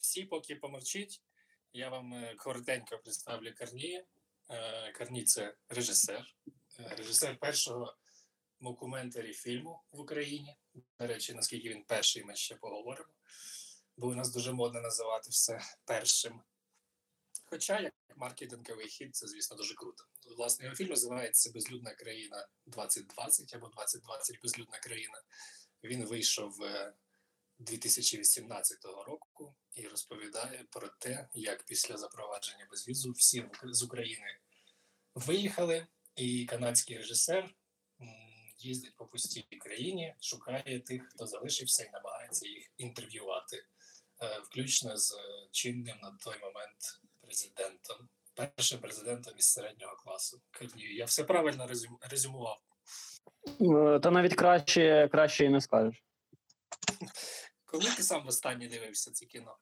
всі поки помовчіть, я вам е, коротенько представлю Карні. Е, Карні це режисер, е, режисер першого мокументарі фільму в Україні. До речі, наскільки він перший, ми ще поговоримо. Бо у нас дуже модно називати все першим. Хоча як маркетинговий хід, це, звісно, дуже круто. Власне, його фільм називається Безлюдна країна 2020 або 2020 Безлюдна країна. Він вийшов 2018 року і розповідає про те, як після запровадження безвізу всі з України виїхали, і канадський режисер їздить по пустій країні, шукає тих, хто залишився, і намагається їх інтерв'ювати, е, включно з чинним на той момент президентом, першим президентом із середнього класу. Я все правильно резюмував. Е, та навіть краще краще і не скажеш. Коли ти сам востаннє дивився це кіно?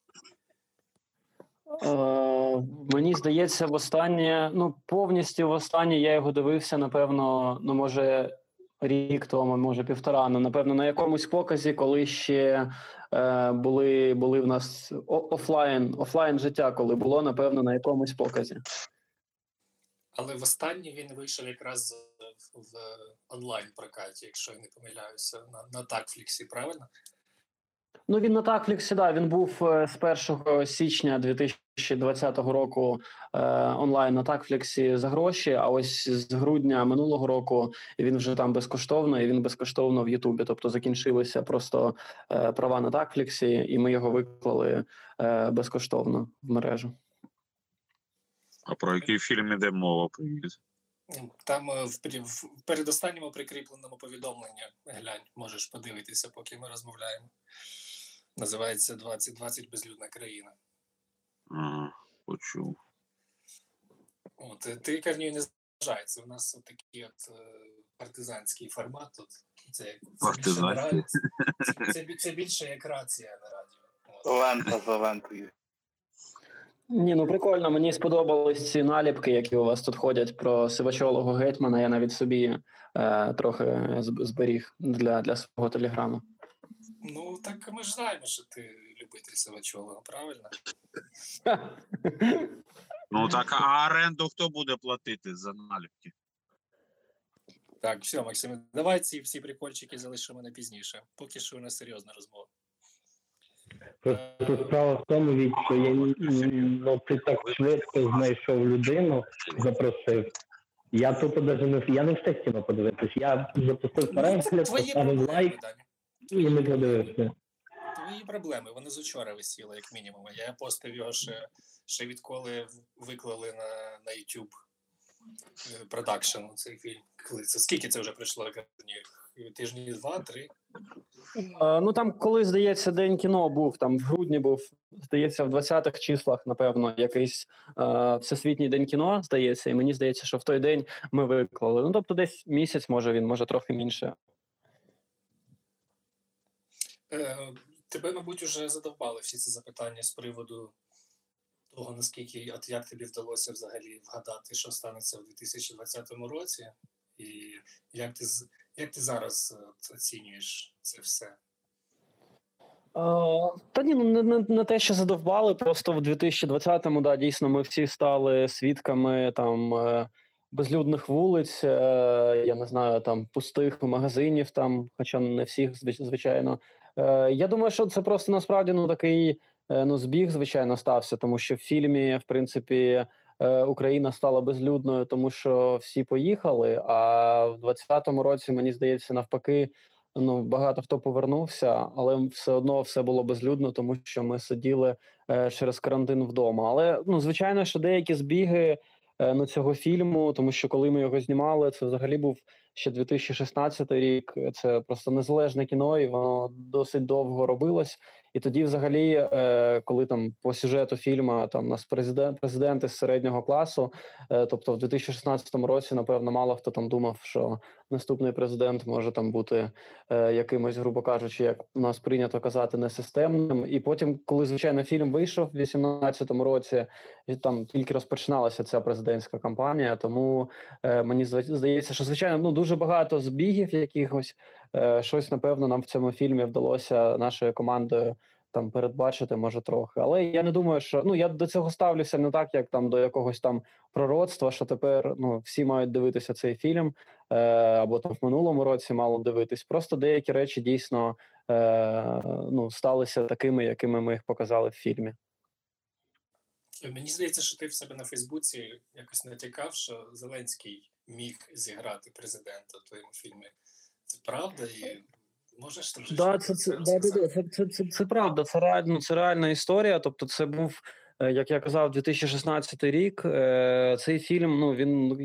Е, Мені здається, востаннє, ну повністю востаннє я його дивився, напевно, ну може рік тому, може півтора. Ну, напевно, на якомусь показі, коли ще е, були були в нас офлайн офлайн життя, коли було, напевно, на якомусь показі. Але востаннє він вийшов якраз в, в онлайн прокаті, якщо я не помиляюся, на на Такфліксі, правильно? Ну він на Такфліксі, да, він був е, з 1 січня 2020 року е, онлайн на Такфліксі за гроші. А ось з грудня минулого року він вже там безкоштовно, і він безкоштовно в Ютубі. Тобто закінчилися просто е, права на Такфліксі, і ми його виклали е, безкоштовно в мережу. А про який фільм іде мова? Там е, в, в передостанньому прикріпленому повідомленні глянь, можеш подивитися, поки ми розмовляємо. Називається 2020 безлюдна країна. А, почув. От е, ти Карнію не зважається. У нас такий от е, партизанський формат. Тут це, це, більше, це, це, це більше як рація на радіо. Лента за лентою. Ні, ну прикольно. Мені сподобались ці наліпки, які у вас тут ходять про сивачолого гетьмана. Я навіть собі е, трохи зберіг для для свого телеграму. Ну так ми ж знаємо, що ти любитель Савачолого, правильно? Ну так а оренду хто буде платити за наліпки? Так, все, Максим, давай ці всі прикольчики залишимо на пізніше. Поки що у нас серйозна розмова. Просто справа в тому, від що я ну, ти так швидко знайшов людину, запросив. Я тут навіть не я не встиг кіно подивитись. Я запустив ну, перегляд, поставив лайк і не подивився. Твої проблеми, вони з учора висіли, як мінімум. Я постив його ще ще відколи виклали на на YouTube продакшн цей фільм. Коли це скільки це вже пройшло? Тижні два-три. Ну там, коли здається, день кіно був там в грудні, був здається, в 20-х числах, напевно, якийсь е, всесвітній день кіно здається, і мені здається, що в той день ми виклали. Ну тобто, десь місяць, може він, може трохи менше. Е, тебе, мабуть, вже задовбали всі ці запитання з приводу того, наскільки от як тобі вдалося взагалі вгадати, що станеться в 2020 році, і як ти як ти зараз оцінюєш це все? Та ні, ну не, не, не те, що задовбали. Просто в 2020-му, да, дійсно, ми всі стали свідками там е, безлюдних вулиць, е, я не знаю, там пустих магазинів, там, хоча не всіх, звичайно. Е, я думаю, що це просто насправді ну такий ну збіг, звичайно, стався, тому що в фільмі, в принципі, Україна стала безлюдною, тому що всі поїхали. А в 2020 році мені здається, навпаки ну багато хто повернувся, але все одно все було безлюдно, тому що ми сиділи е, через карантин вдома. Але ну звичайно, що деякі збіги е, ну цього фільму, тому що коли ми його знімали, це взагалі був ще 2016 рік. Це просто незалежне кіно, і воно досить довго робилось. І тоді, взагалі, е, коли там по сюжету фільму там нас президент президенти з середнього класу, е, тобто в 2016 році, напевно, мало хто там думав, що наступний президент може там бути е, якимось, грубо кажучи, як у нас прийнято казати, несистемним. І потім, коли звичайно фільм вийшов в 2018 році, і там тільки розпочиналася ця президентська кампанія. Тому мені здається, що звичайно ну дуже багато збігів якихось. Щось напевно нам в цьому фільмі вдалося нашою командою там передбачити може трохи. Але я не думаю, що ну я до цього ставлюся не так, як там до якогось там пророцтва, що тепер ну всі мають дивитися цей фільм, е, або там в минулому році мало дивитись. Просто деякі речі дійсно е, ну сталися такими, якими ми їх показали в фільмі. Мені здається, що ти в себе на Фейсбуці якось натякав, що Зеленський міг зіграти президента в твоєму фільмі. Це правда, і можеш трошки Да, це, це, да, да, да, це, це, це, це правда, це реально, це реальна історія. Тобто, це був, е, як я казав, 2016 рік. Е, Цей фільм, ну він ну,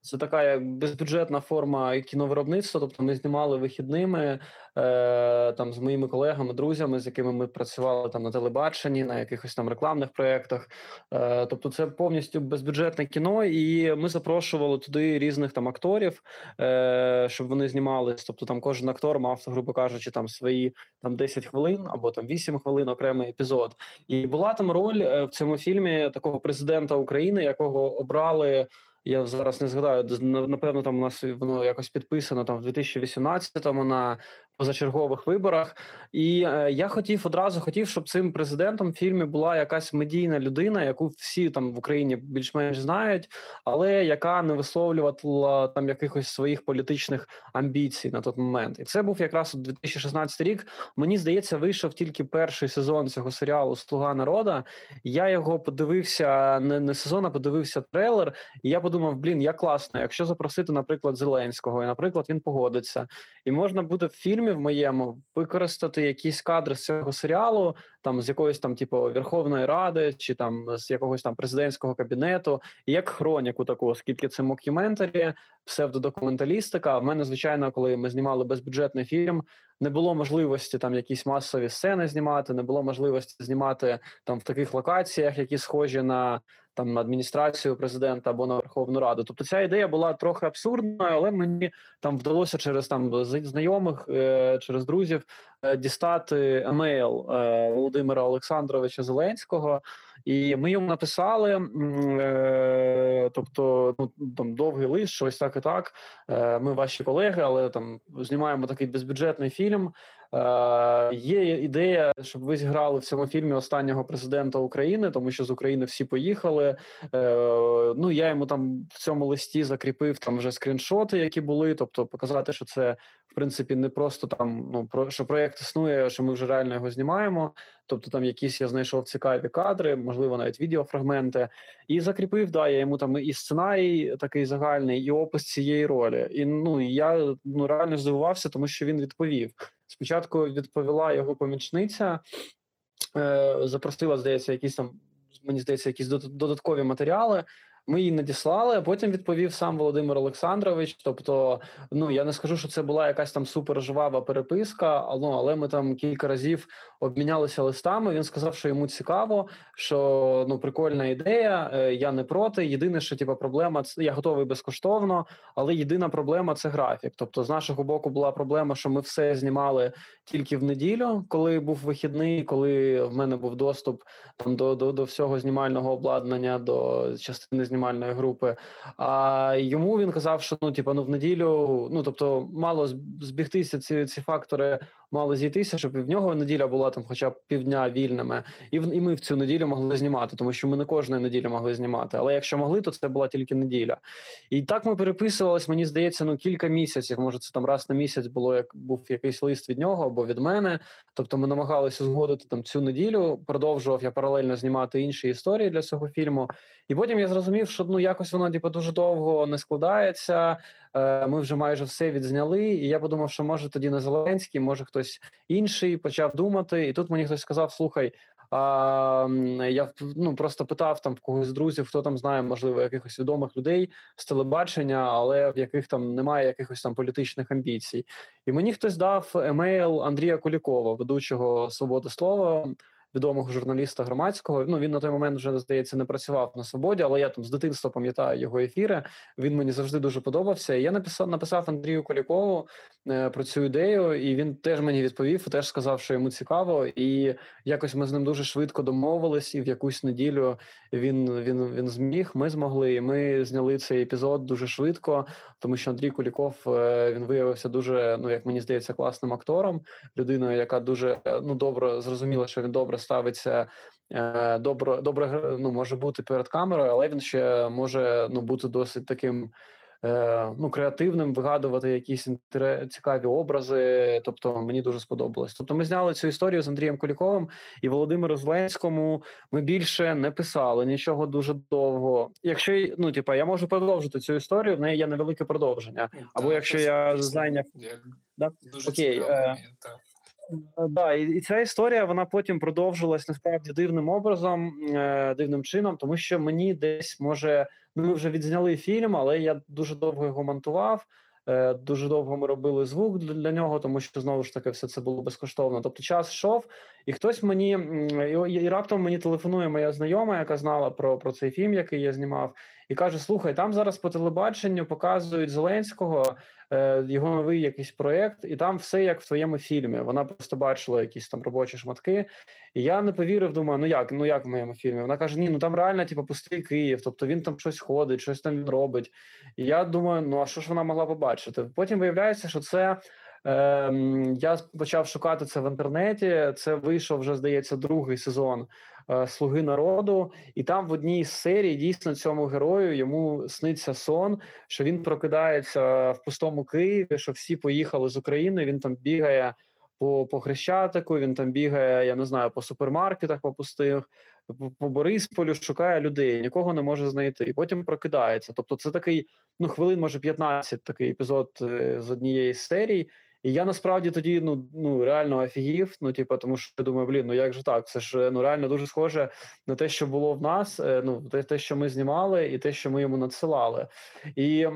це така як безбюджетна форма кіновиробництва. Тобто, ми знімали вихідними е, там з моїми колегами, друзями, з якими ми працювали там на телебаченні, на якихось там рекламних проєктах. Е, Тобто, це повністю безбюджетне кіно, і ми запрошували туди різних там акторів, е, щоб вони знімались. Тобто, там кожен актор мав, грубо кажучи, там свої там 10 хвилин або там 8 хвилин окремий епізод. І була там роль е, в цьому фільмі такого президента України, якого обрали. Я зараз не згадаю, напевно, там у нас воно якось підписано там в 2018-му на позачергових виборах. І е, я хотів одразу хотів, щоб цим президентом в фільмі була якась медійна людина, яку всі там в Україні більш-менш знають, але яка не висловлювала там якихось своїх політичних амбіцій на той момент. І це був якраз от 2016 рік. Мені здається, вийшов тільки перший сезон цього серіалу Слуга народа. Я його подивився не, не сезон, а подивився трейлер. І я подумав: блін, як класно, якщо запросити, наприклад, Зеленського, і, наприклад, він погодиться, і можна буде в фільмі в моєму використати якісь кадри з цього серіалу, там з якоїсь там, типу, Верховної Ради, чи там з якогось там президентського кабінету, як хроніку таку, оскільки це мокюментарі, псевдодокументалістика. В мене, звичайно, коли ми знімали безбюджетний фільм, не було можливості там якісь масові сцени знімати, не було можливості знімати там в таких локаціях, які схожі на там на адміністрацію президента або на Верховну Раду. Тобто ця ідея була трохи абсурдною, але мені там вдалося через там знайомих, е, через друзів е, дістати емейл е, Володимира Олександровича Зеленського. І ми йому написали, е, тобто, ну там довгий лист, щось так і так. Е, ми ваші колеги, але там знімаємо такий безбюджетний фільм. Е, є ідея, щоб ви зіграли в цьому фільмі останнього президента України, тому що з України всі поїхали. Ну я йому там в цьому листі закріпив там вже скріншоти, які були, тобто показати, що це принципі не просто там ну про що проєкт існує, що ми вже реально його знімаємо. Тобто там якісь я знайшов цікаві кадри, можливо, навіть відеофрагменти, і закріпив. Да, я йому там і сценарій такий загальний, і опис цієї ролі. І ну я ну реально здивувався, тому що він відповів. Спочатку відповіла його помічниця, е, запросила, здається, якісь там мені здається, якісь дод- додаткові матеріали. Ми її надіслали, а потім відповів сам Володимир Олександрович. Тобто, ну я не скажу, що це була якась там супер жвава переписка, але, ну, але ми там кілька разів обмінялися листами. Він сказав, що йому цікаво, що ну прикольна ідея. е, Я не проти. Єдине, що типа проблема це я готовий безкоштовно, але єдина проблема це графік. Тобто, з нашого боку була проблема, що ми все знімали тільки в неділю, коли був вихідний, коли в мене був доступ там до, до, до всього знімального обладнання, до частини знімальної групи. А йому він казав, що ну, типа, ну в неділю, ну тобто, мало збігтися ці, ці фактори, мало зійтися, щоб і в нього неділя була там, хоча б півдня вільними, і в і ми в цю неділю могли знімати, тому що ми не кожної неділі могли знімати. Але якщо могли, то це була тільки неділя. І так ми переписувались, мені здається, ну кілька місяців. Може, це там раз на місяць було як був якийсь лист від нього або від мене. Тобто, ми намагалися згодити там цю неділю. Продовжував я паралельно знімати інші історії для цього фільму. І потім я зрозумів, що ну якось воно типу, дуже довго не складається. Е, Ми вже майже все відзняли. І я подумав, що може тоді не Зеленський, може хтось інший почав думати. І тут мені хтось сказав: слухай. А я ну просто питав там в когось з друзів, хто там знає, можливо, якихось відомих людей з телебачення, але в яких там немає якихось там політичних амбіцій. І мені хтось дав емейл Андрія Кулікова, ведучого свободи слова. Відомого журналіста громадського. Ну він на той момент вже здається не працював на свободі, але я там з дитинства пам'ятаю його ефіри. Він мені завжди дуже подобався. Я написав написав Андрію Колікову е, про цю ідею, і він теж мені відповів. Теж сказав, що йому цікаво, і якось ми з ним дуже швидко домовились, і в якусь неділю він він він зміг. Ми змогли. і Ми зняли цей епізод дуже швидко, тому що Андрій Куліков е, він виявився дуже, ну як мені здається, класним актором, людиною, яка дуже ну добре зрозуміла, що він добре ставиться. Е, добре, добре ну, може бути перед камерою, але він ще може ну бути досить таким Е, ну, креативним, вигадувати якісь інтер... цікаві образи. Тобто мені дуже сподобалось. Тобто, ми зняли цю історію з Андрієм Куліковим і Володимиру Зеленському. Ми більше не писали нічого дуже довго. Якщо ну, типа, я можу продовжити цю історію, в неї є невелике продовження. Ну, Або якщо я зайняв да? дуже Окей, цікаво, е... Е, да, і, і ця історія вона потім продовжилась насправді дивним образом, е, дивним чином, тому що мені десь може ми вже відзняли фільм, але я дуже довго його монтував. Е, дуже довго ми робили звук для нього, тому що знову ж таки все це було безкоштовно. Тобто, час йшов, і хтось мені і, і раптом мені телефонує моя знайома, яка знала про про цей фільм, який я знімав, і каже: Слухай, там зараз по телебаченню показують Зеленського. Е, його новий якийсь проєкт, і там все як в твоєму фільмі. Вона просто бачила якісь там робочі шматки. І я не повірив, думаю, ну як ну як в моєму фільмі? Вона каже: Ні, ну там реально типу, пустий Київ, тобто він там щось ходить, щось там він робить. І я думаю, ну а що ж вона могла побачити? Потім виявляється, що це. Ем, я почав шукати це в інтернеті. Це вийшов вже, здається, другий сезон Е, Слуги народу, і там в одній з серій дійсно цьому герою йому сниться сон, що він прокидається в пустому Києві, що всі поїхали з України. Він там бігає по по хрещатику. Він там бігає, я не знаю, по супермаркетах по пустих, по, по Борисполю, шукає людей, нікого не може знайти. І потім прокидається. Тобто, це такий ну хвилин, може 15 такий епізод е, з однієї з серій. І я насправді тоді ну ну реально офігів. Ну, типу, тому що я думаю, блін, ну як же так? Це ж ну реально дуже схоже на те, що було в нас. Е, ну те, те, що ми знімали, і те, що ми йому надсилали. І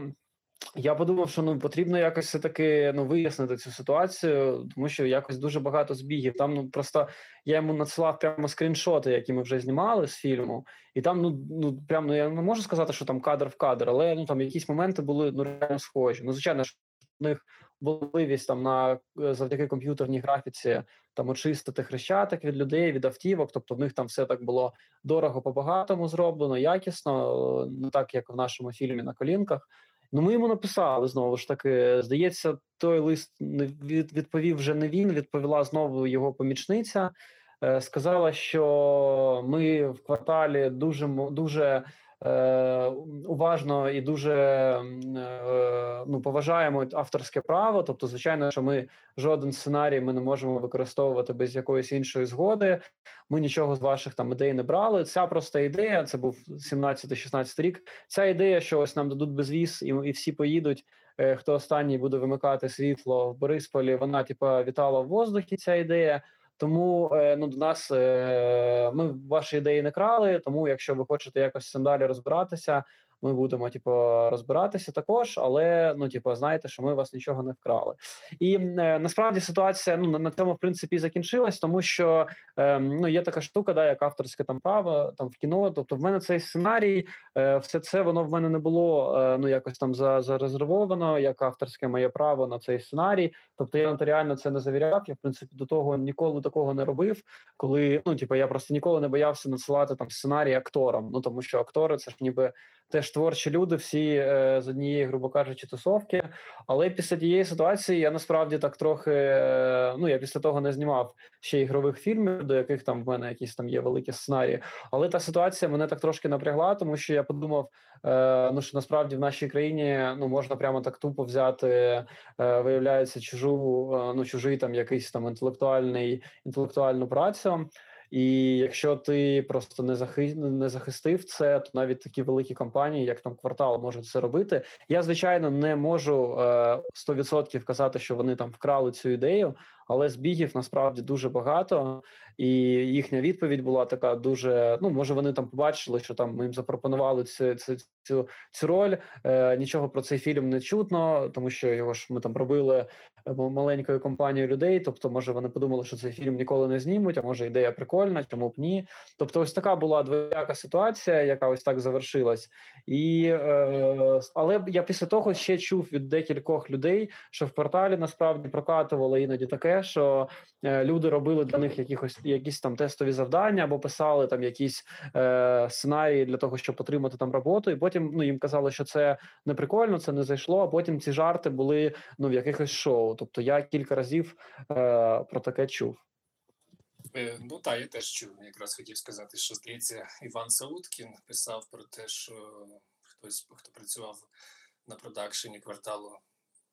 я подумав, що ну потрібно якось все таки ну вияснити цю ситуацію, тому що якось дуже багато збігів. Там ну просто я йому надсилав прямо скріншоти, які ми вже знімали з фільму, і там ну ну прямо ну я не можу сказати, що там кадр в кадр, але ну там якісь моменти були ну реально схожі. Ну звичайно ж в них можливість там на е, завдяки комп'ютерній графіці там очистити хрещатик від людей, від автівок. Тобто в них там все так було дорого по багатому зроблено, якісно, не так як в нашому фільмі на колінках. Ну, ми йому написали знову ж таки. Здається, той лист не відповів вже не він. Відповіла знову його помічниця. Е, сказала, що ми в кварталі дуже дуже Е, уважно і дуже е, ну, поважаємо авторське право. Тобто, звичайно, що ми жоден сценарій ми не можемо використовувати без якоїсь іншої згоди. Ми нічого з ваших там ідей не брали. Ця проста ідея. Це був 17-16 рік. Ця ідея, що ось нам дадуть безвіз, і і всі поїдуть. Е, хто останній буде вимикати світло в Борисполі? Вона типа вітала в воздухі. Ця ідея. Тому е, ну до нас е, ми ваші ідеї не крали. Тому, якщо ви хочете якось далі розбиратися, ми будемо типу, розбиратися також, але ну, типу, знаєте, що ми вас нічого не вкрали. І е, насправді ситуація ну на цьому в принципі закінчилась, тому що е, ну є така штука, да, як авторське там право там в кіно. Тобто, в мене цей сценарій, е, все це воно в мене не було е, ну якось там зарезервовано, як авторське моє право на цей сценарій. Тобто я нотаріально це не завіряв. Я в принципі до того ніколи такого не робив. Коли ну типу, я просто ніколи не боявся надсилати там сценарій акторам. Ну тому що актори це ж ніби теж творчі люди, всі е, з однієї, грубо кажучи, тусовки. Але після тієї ситуації я насправді так трохи. Е, ну я після того не знімав ще ігрових фільмів, до яких там в мене якісь там є великі сценарії. Але та ситуація мене так трошки напрягла, тому що я подумав: е, ну що насправді в нашій країні ну можна прямо так тупо взяти, е, виявляється, чужу е, ну чужий там якийсь там інтелектуальний інтелектуальну працю. І якщо ти просто не захи... не захистив це, то навіть такі великі компанії, як там квартал, можуть це робити. Я звичайно не можу 100% е, казати, що вони там вкрали цю ідею, але збігів насправді дуже багато, і їхня відповідь була така дуже. Ну може вони там побачили, що там ми їм запропонували цю цю, цю, цю роль. Е, Нічого про цей фільм не чутно, тому що його ж ми там робили е, маленькою компанією людей. Тобто, може вони подумали, що цей фільм ніколи не знімуть, а може ідея прикольна, чому б ні. Тобто, ось така була двояка ситуація, яка ось так завершилась. І е, але я після того ще чув від декількох людей, що в порталі насправді прокатувало іноді таке, що е, люди робили для них якихось якісь там тестові завдання або писали там якісь е, сценарії для того, щоб отримати там роботу, і потім ну їм казали, що це не прикольно, це не зайшло. А потім ці жарти були ну в якихось шоу. Тобто я кілька разів е, про таке чув. Е, Ну так, я теж чув. Якраз хотів сказати, що здається, Іван Сауткін писав про те, що хтось, хто працював на продакшені кварталу,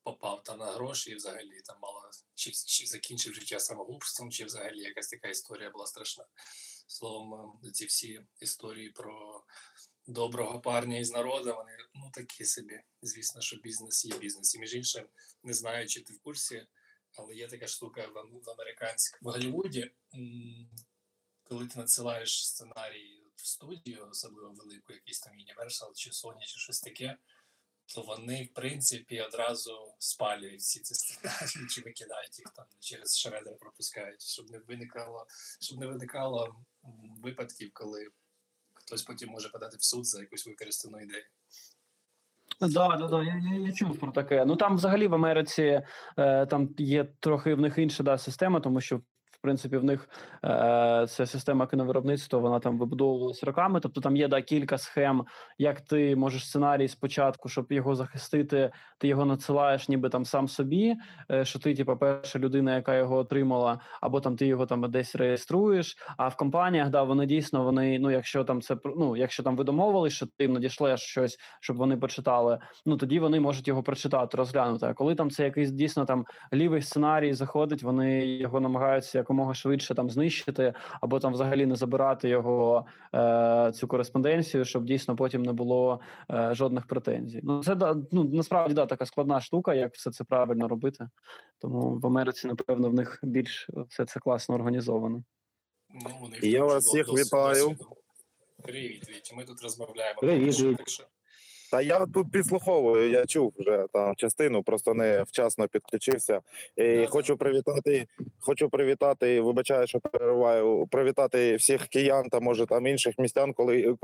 попав там на гроші і взагалі там мало чи, чи закінчив життя самогубством, чи взагалі якась така історія була страшна. Словом, е, ці всі історії про доброго парня із народу, вони ну такі собі. Звісно, що бізнес є бізнес. І між іншим, не знаю, чи ти в курсі. Але є така штука в, в американському в Голлівуді, коли ти надсилаєш сценарій в студію, особливо велику, якийсь там Universal чи Sony, чи щось таке, то вони, в принципі, одразу спалюють всі ці сценарії, чи викидають їх там через шредер пропускають, щоб не виникало, щоб не виникало випадків, коли хтось потім може подати в суд за якусь використану ідею. Да, да, да, я, я, я чув про таке. Ну там взагалі в Америці е, там є трохи в них інша да, система, тому що принципі в них е, ця система кіновиробництва, вона там вибудовувалась роками. Тобто там є да, кілька схем, як ти можеш сценарій спочатку, щоб його захистити, ти його надсилаєш, ніби там сам собі, е, що ти, типу, перша людина, яка його отримала, або там ти його там десь реєструєш. А в компаніях да вони дійсно вони, ну якщо там це ну, якщо там ви домовились, що ти надішлеш щось, щоб вони почитали, ну тоді вони можуть його прочитати, розглянути. А коли там це якийсь дійсно там лівий сценарій заходить, вони його намагаються якомога швидше там знищити, або там взагалі не забирати його е, цю кореспонденцію, щоб дійсно потім не було е, жодних претензій. Ну це ну насправді да така складна штука, як все це правильно робити. Тому в Америці, напевно, в них більш все це класно організовано. Ну, Я вас всіх вітаю. Привіт. Ми тут розмовляємо. Привіт, так що Та я тут підслуховую, я чув вже там частину, просто не вчасно підключився. І Да, хочу привітати, хочу привітати, вибачаю, що перериваю, привітати всіх киян та може там інших містян, коли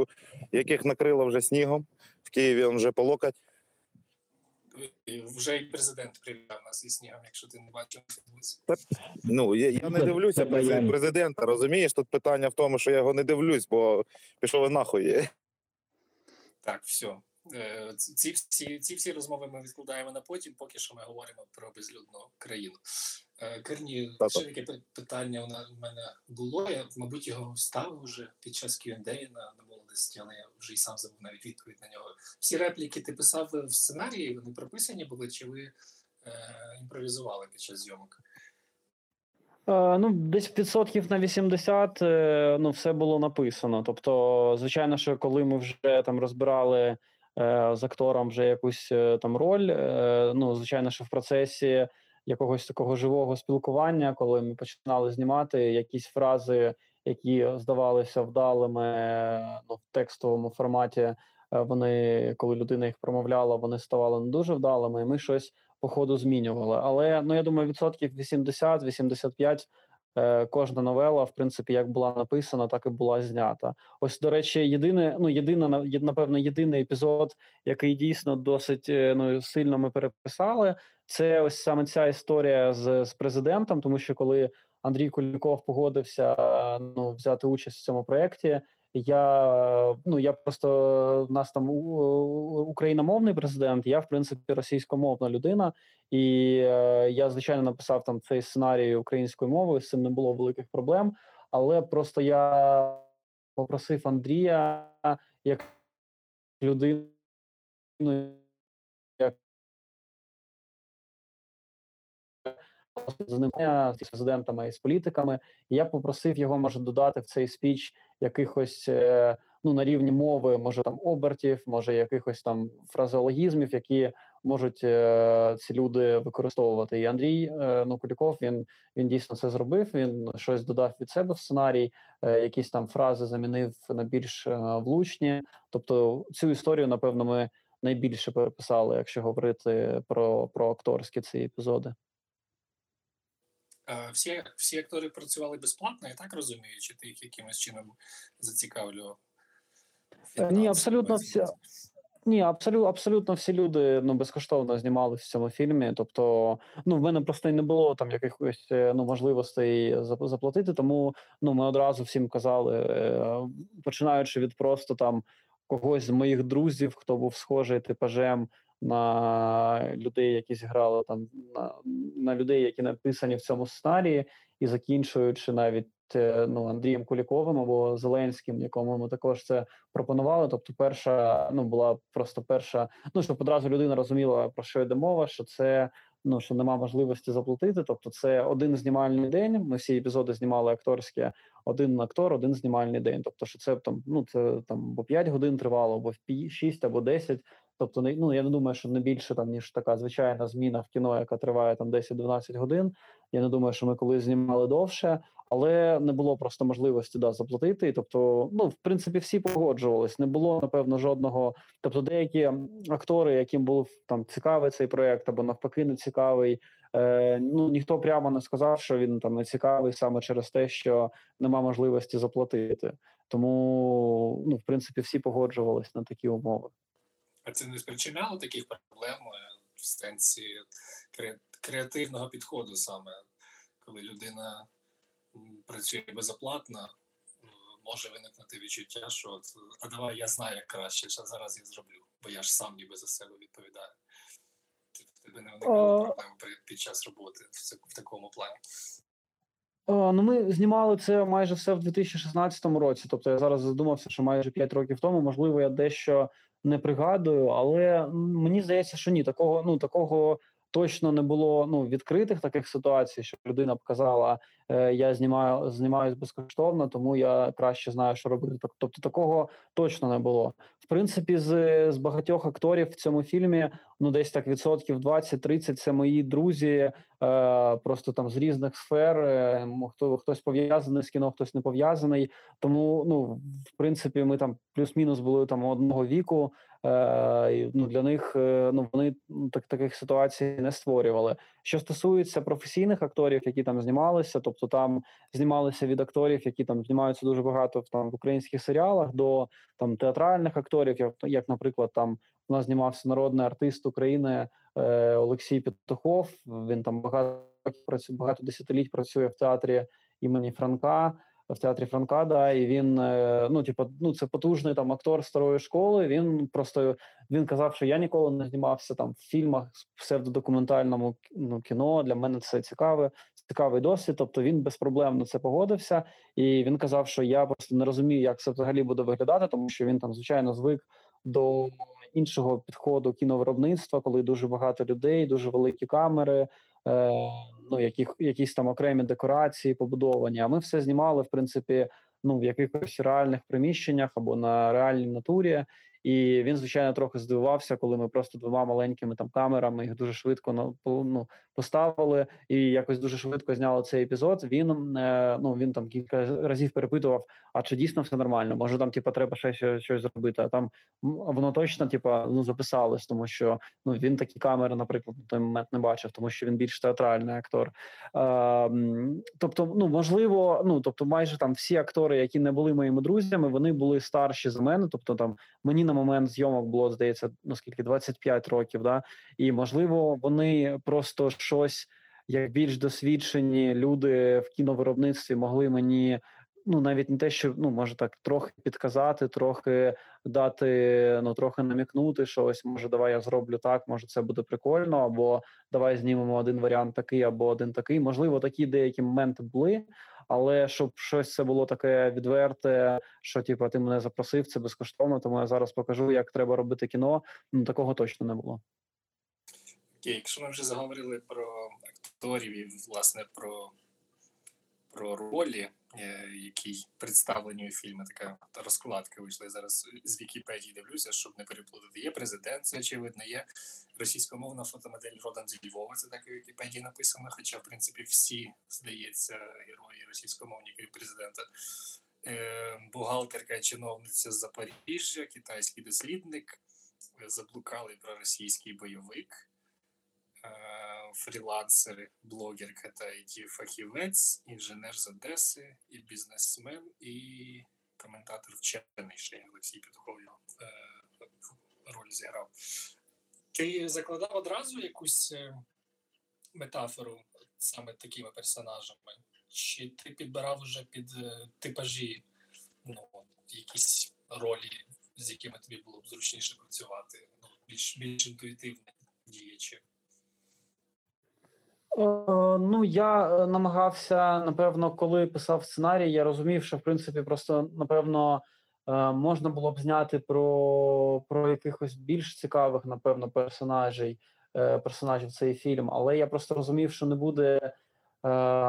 яких накрило вже снігом. В Києві він вже по локоть. Вже і президент привітав нас із снігом, якщо ти не бачив. Ну я, я не дивлюся президента. Розумієш, тут питання в тому, що я його не дивлюсь, бо пішов нахуй. Так, все. Е, Ці всі, ці всі розмови ми відкладаємо на потім, поки що ми говоримо про безлюдну країну. Е, Керні, Та-та. ще таке питання у мене було. Я, мабуть, його ставив вже під час Q&A на, на молодості, але я вже і сам забув навіть відповідь на нього. Всі репліки ти писав в сценарії, вони прописані були, чи ви е, імпровізували під час зйомок? Е, Ну, десь відсотків на 80 е, ну, все було написано. Тобто, звичайно, що коли ми вже там розбирали е, з актором вже якусь е, там роль, е, ну, звичайно, що в процесі якогось такого живого спілкування, коли ми починали знімати якісь фрази, які здавалися вдалими е, ну, в текстовому форматі, е, вони, коли людина їх промовляла, вони ставали не дуже вдалими, і ми щось по ходу змінювали. Але ну я думаю, відсотків 80-85 е, кожна новела, в принципі, як була написана, так і була знята. Ось, до речі, єдине, ну єдина напевно, єдиний епізод, який дійсно досить е, ну сильно ми переписали. Це ось саме ця історія з, з президентом, тому що коли Андрій Куліков погодився е, ну взяти участь в цьому проєкті. Я ну я просто в нас там україномовний президент. Я в принципі російськомовна людина, і е, я звичайно написав там цей сценарій українською мовою. З цим не було великих проблем. Але просто я попросив Андрія як людину, з ним з президентами і з політиками. Я попросив його може додати в цей спіч якихось е, ну на рівні мови, може там обертів, може якихось там фразеологізмів, які можуть е, ці люди використовувати. І Андрій е, ну, Куліков він він дійсно це зробив. Він щось додав від себе в сценарій, якісь там фрази замінив на більш влучні. Тобто, цю історію, напевно, ми найбільше переписали, якщо говорити про, про акторські ці епізоди. Всі всі актори працювали безплатно, я так розумію, чи ти їх якимось чином зацікавлював? Ні, абсолютно всі. Ні, абсолютно абсолютно всі люди ну безкоштовно знімалися в цьому фільмі. Тобто, ну в мене просто не було там якихось е, ну можливостей заплатити. Тому ну ми одразу всім казали, е, починаючи від просто там когось з моїх друзів, хто був схожий типажем на людей, які зіграли там на, на людей, які написані в цьому сценарії, і закінчуючи навіть е, ну Андрієм Куліковим або Зеленським, якому ми також це пропонували. Тобто, перша ну була просто перша, ну щоб одразу людина розуміла про що йде мова, що це. Ну, що нема можливості заплатити, тобто це один знімальний день. Ми всі епізоди знімали акторські, один актор, один знімальний день. Тобто, що це там, ну це там або 5 годин тривало, або 6, або 10. Тобто, ну я не думаю, що не більше там ніж така звичайна зміна в кіно, яка триває там 10-12 годин. Я не думаю, що ми колись знімали довше, але не було просто можливості да заплатити. Тобто, ну в принципі, всі погоджувались. Не було напевно жодного. Тобто, деякі актори, яким був там цікавий цей проект, або навпаки, не цікавий. Е, Ну ніхто прямо не сказав, що він там не цікавий саме через те, що нема можливості заплатити. Тому ну в принципі всі погоджувались на такі умови. А це не спричиняло таких проблем е, в сенсі креативного підходу саме, коли людина працює безоплатно, може виникнути відчуття, що от, а давай я знаю як краще, що зараз я зроблю, бо я ж сам ніби за себе відповідаю. Тебе не виникало проблем під час роботи в такому плані. Ну, ми знімали це майже все в 2016 році. Тобто я зараз задумався, що майже 5 років тому, можливо, я дещо не пригадую, але мені здається, що ні, такого ну такого точно не було ну відкритих таких ситуацій, що людина показала, е, я знімаю знімаюсь безкоштовно, тому я краще знаю, що робити. Тобто такого точно не було. В принципі, з з багатьох акторів в цьому фільмі ну десь так відсотків 20-30 це мої друзі, е, просто там з різних сфер. Е, хто хтось пов'язаний з кіно, хтось не пов'язаний. Тому ну в принципі, ми там плюс-мінус були там одного віку. Е, ну для них е, ну вони так таких ситуацій не створювали. Що стосується професійних акторів, які там знімалися, тобто там знімалися від акторів, які там знімаються дуже багато там в українських серіалах, до там театральних акторів, як, як наприклад, там у нас знімався народний артист України е, Олексій Петухов. Він там багато багато десятиліть працює в театрі імені Франка в театрі Франкада, і він е, ну, типу, ну це потужний там актор старої школи. Він просто він казав, що я ніколи не знімався там в фільмах в псевдодокументальному ну, кіно. Для мене це цікаве, цікавий досвід. Тобто він безпроблемно це погодився, і він казав, що я просто не розумію, як це взагалі буде виглядати, тому що він там звичайно звик до іншого підходу кіновиробництва, коли дуже багато людей, дуже великі камери. Е, ну яких якісь там окремі декорації побудовані. А ми все знімали в принципі ну в якихось реальних приміщеннях або на реальній натурі. І він, звичайно, трохи здивувався, коли ми просто двома маленькими там камерами їх дуже швидко ну, поставили і якось дуже швидко зняли цей епізод. Він е, ну він там кілька разів перепитував: а чи дійсно все нормально? Може там, типа, треба ще щось, зробити? А там воно точно, типа, ну записалось, тому що ну він такі камери, наприклад, на той момент не бачив, тому що він більш театральний актор. Е, тобто, ну можливо, ну тобто, майже там всі актори, які не були моїми друзями, вони були старші за мене. Тобто, там мені на момент зйомок було здається, наскільки 25 років, да і можливо, вони просто щось як більш досвідчені люди в кіновиробництві могли мені. Ну, навіть не те, що ну може так трохи підказати, трохи дати, ну трохи намікнути, що ось може, давай я зроблю так, може це буде прикольно, або давай знімемо один варіант такий, або один такий. Можливо, такі деякі моменти були, але щоб щось це було таке відверте, що типу, ти мене запросив, це безкоштовно, тому я зараз покажу, як треба робити кіно. Ну такого точно не було. Окей, якщо ми вже заговорили про акторів і власне про про ролі, е, які представлені у фільмі. Така розкладка вийшла. Я зараз з Вікіпедії дивлюся, щоб не переплутати. Є президент, це очевидно, є російськомовна фотомодель родом зі Львова. Це так у Вікіпедії написано. Хоча, в принципі, всі, здається, герої російськомовні, крім президента. Е, Бухгалтерка, чиновниця з Запоріжжя, китайський дослідник, е, заблукалий проросійський бойовик, е, фрілансер, блогерка та it фахівець, інженер з Одеси, і бізнесмен, і коментатор вчений ще Олексій Петухов його е, роль зіграв. Ти закладав одразу якусь е, метафору саме такими персонажами? Чи ти підбирав вже під типажі ну, якісь ролі, з якими тобі було б зручніше працювати? Ну, більш більш інтуїтивні діячі? Е, Ну, я е, намагався, напевно, коли писав сценарій, я розумів, що в принципі просто напевно е, можна було б зняти про, про якихось більш цікавих, напевно, персонажей, персонажів цей фільм, але я просто розумів, що не буде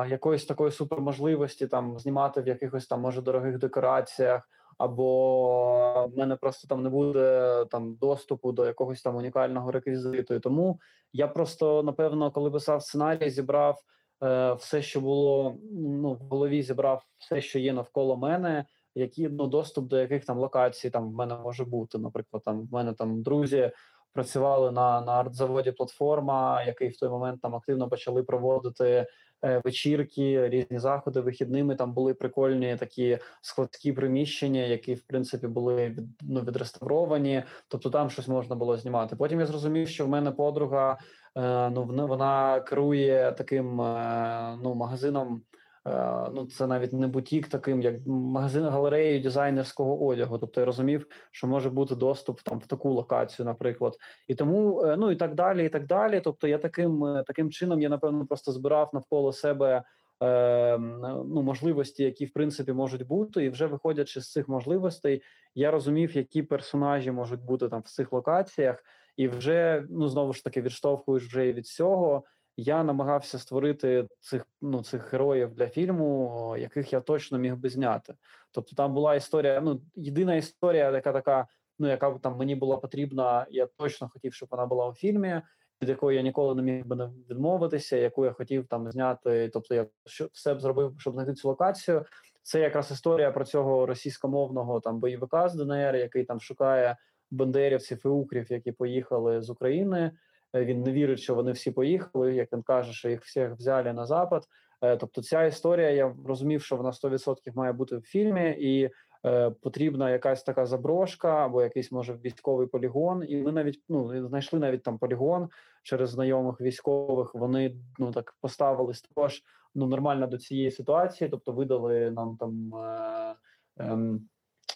якоїсь такої суперможливості там знімати в якихось там може дорогих декораціях, або в мене просто там не буде там доступу до якогось там унікального реквізиту. І тому я просто напевно, коли писав сценарій, зібрав е, все, що було ну в голові, зібрав все, що є навколо мене, які ну доступ до яких там локацій там в мене може бути. Наприклад, там в мене там друзі працювали на на артзаводі платформа, який в той момент там активно почали проводити е, вечірки, різні заходи вихідними. Там були прикольні такі складські приміщення, які в принципі були від, ну, відреставровані. Тобто там щось можна було знімати. Потім я зрозумів, що в мене подруга. Е, ну вона, керує таким е, ну магазином. Е, Ну, це навіть не бутік, таким як магазин галереєю дизайнерського одягу. Тобто я розумів, що може бути доступ там в таку локацію, наприклад, і тому е, ну і так далі, і так далі. Тобто, я таким е, таким чином я напевно просто збирав навколо себе е, ну можливості, які в принципі можуть бути, і вже виходячи з цих можливостей, я розумів, які персонажі можуть бути там в цих локаціях. І вже ну знову ж таки відштовхуєш вже від цього. Я намагався створити цих ну цих героїв для фільму, яких я точно міг би зняти. Тобто, там була історія. Ну єдина історія, яка така, ну яка там мені була потрібна. Я точно хотів, щоб вона була у фільмі, від якої я ніколи не міг би не відмовитися, яку я хотів там зняти. Тобто, я все б зробив, щоб знайти цю локацію. Це якраз історія про цього російськомовного там бойовика з ДНР, який там шукає бандерівців і укрів, які поїхали з України. Е, Він не вірить, що вони всі поїхали. Як він каже, що їх всіх взяли на запад. Е, Тобто, ця історія я розумів, що вона 100% має бути в фільмі, і е, потрібна якась така заброшка або якийсь може військовий полігон. І ми навіть ну знайшли навіть там полігон через знайомих військових. Вони ну так поставились також ну нормально до цієї ситуації, тобто видали нам там. Е, е,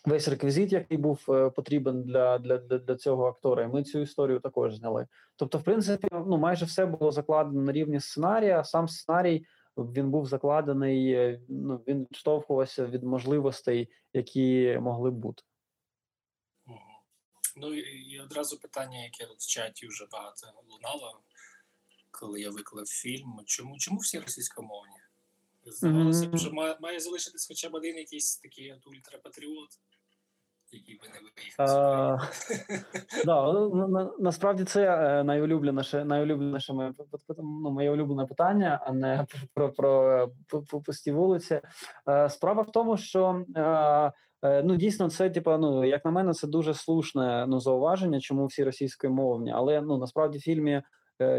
Весь реквізит, який був е, потрібен для, для для, цього актора, і ми цю історію також зняли. Тобто, в принципі, ну майже все було закладено на рівні сценарія. Сам сценарій він був закладений. е, Ну він відштовхувався від можливостей, які могли бути. Ну і одразу питання, яке в чаті вже багато лунало, коли я виклав фільм. Чому, чому всі російськомовні? Здавалося б, що має, має залишитись хоча б один якийсь такий от ультрапатріот, який би не виїхав. ну, на- на- насправді це е, найулюбленіше, найулюбленіше моє ну, моє улюблене питання, а не про, пусті вулиці. Е, Справа в тому, що е, ну дійсно це, типа, ну як на мене, це дуже слушне ну зауваження, чому всі російськомовні, але ну насправді в фільмі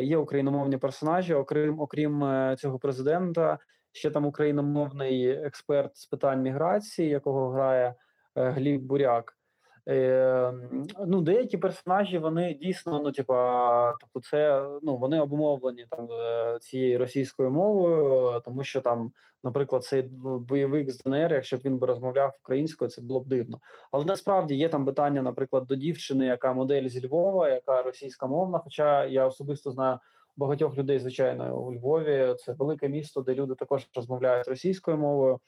є україномовні персонажі, окрім окрім цього президента. Ще там україномовний експерт з питань міграції, якого грає е, Гліб Буряк. Е, ну, деякі персонажі вони дійсно, ну типа, тобто, це ну вони обумовлені там е, цією російською мовою, тому що там, наприклад, цей бойовик з ДНР, якщо б він би розмовляв українською, це було б дивно. Але насправді є там питання, наприклад, до дівчини, яка модель зі Львова, яка російськомовна. Хоча я особисто знаю багатьох людей, звичайно, у Львові. Це велике місто, де люди також розмовляють російською мовою.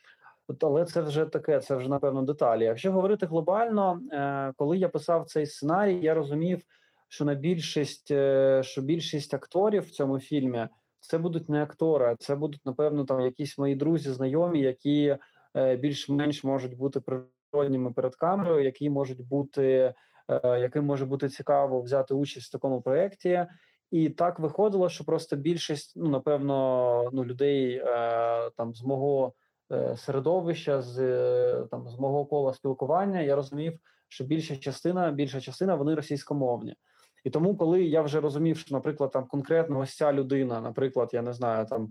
Але це вже таке, це вже напевно деталі. Якщо говорити глобально, е, коли я писав цей сценарій, я розумів, що на більшість, е, що більшість акторів в цьому фільмі це будуть не актори, це будуть, напевно, там якісь мої друзі, знайомі, які е, більш-менш можуть бути природніми перед камерою, які можуть бути, яким може бути цікаво взяти участь в такому проєкті. І так виходило, що просто більшість, ну напевно, ну людей е, там з мого е, середовища, з е, там з мого кола спілкування, я розумів, що більша частина, більша частина вони російськомовні. І тому, коли я вже розумів, що, наприклад, там конкретно ось ця людина, наприклад, я не знаю, там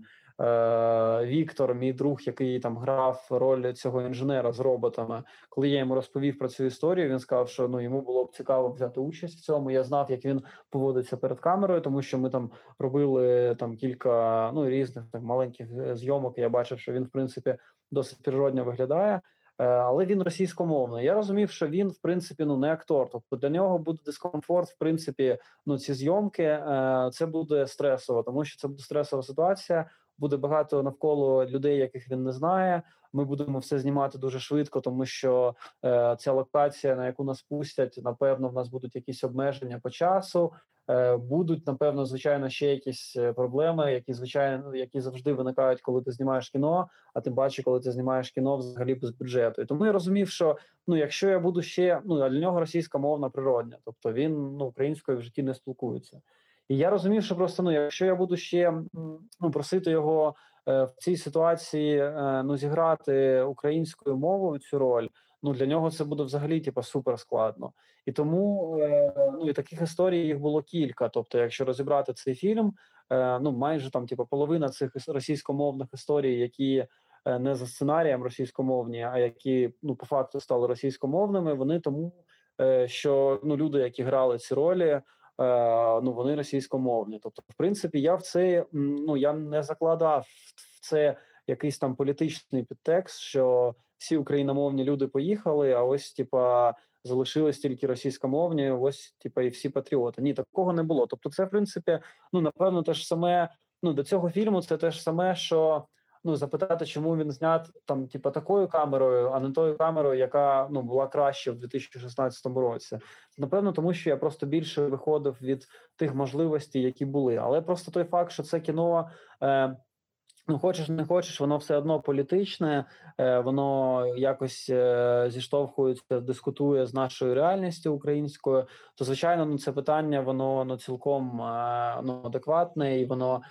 Віктор, мій друг, який там грав роль цього інженера з роботами, коли я йому розповів про цю історію, він сказав, що ну йому було б цікаво взяти участь в цьому. Я знав, як він поводиться перед камерою, тому що ми там робили там кілька ну різних так маленьких е, зйомок. Я бачив, що він в принципі досить природньо виглядає. Е, але він російськомовний. Я розумів, що він в принципі ну не актор. Тобто для нього буде дискомфорт. В принципі, ну ці зйомки е, це буде стресово, тому що це буде стресова ситуація. Буде багато навколо людей, яких він не знає. Ми будемо все знімати дуже швидко, тому що е, ця локація, на яку нас пустять, напевно, в нас будуть якісь обмеження по часу. Е, будуть напевно, звичайно, ще якісь е, проблеми, які звичайно які завжди виникають, коли ти знімаєш кіно. А тим паче, коли ти знімаєш кіно взагалі без бюджету. І тому я розумів, що ну, якщо я буду ще ну для нього російська мовна природня, тобто він ну українською в житті не спілкується. І я розумів, що просто ну, якщо я буду ще ну просити його е, в цій ситуації е, ну зіграти українською мовою цю роль, ну для нього це буде взагалі типу, супер складно. І тому е, ну і таких історій їх було кілька. Тобто, якщо розібрати цей фільм, е, ну майже там, типу, половина цих російськомовних історій, які е, не за сценарієм російськомовні, а які ну по факту стали російськомовними, вони тому, е, що ну люди, які грали ці ролі. Е, ну вони російськомовні, тобто, в принципі, я в це ну я не закладав в це якийсь там політичний підтекст, що всі україномовні люди поїхали, а ось типа залишились тільки російськомовні. Ось типа і всі патріоти. Ні, такого не було. Тобто, це в принципі, ну напевно, те ж саме. Ну до цього фільму це те ж саме, що ну запитати, чому він знят там, типа такою камерою, а не тою камерою, яка ну була краще в 2016 році. Напевно, тому що я просто більше виходив від тих можливостей, які були. Але просто той факт, що це кіно. Е, Ну, хочеш, не хочеш, воно все одно політичне, е, воно якось е, зіштовхується, дискутує з нашою реальністю українською. То звичайно, ну це питання, воно ну цілком е, ну адекватне і воно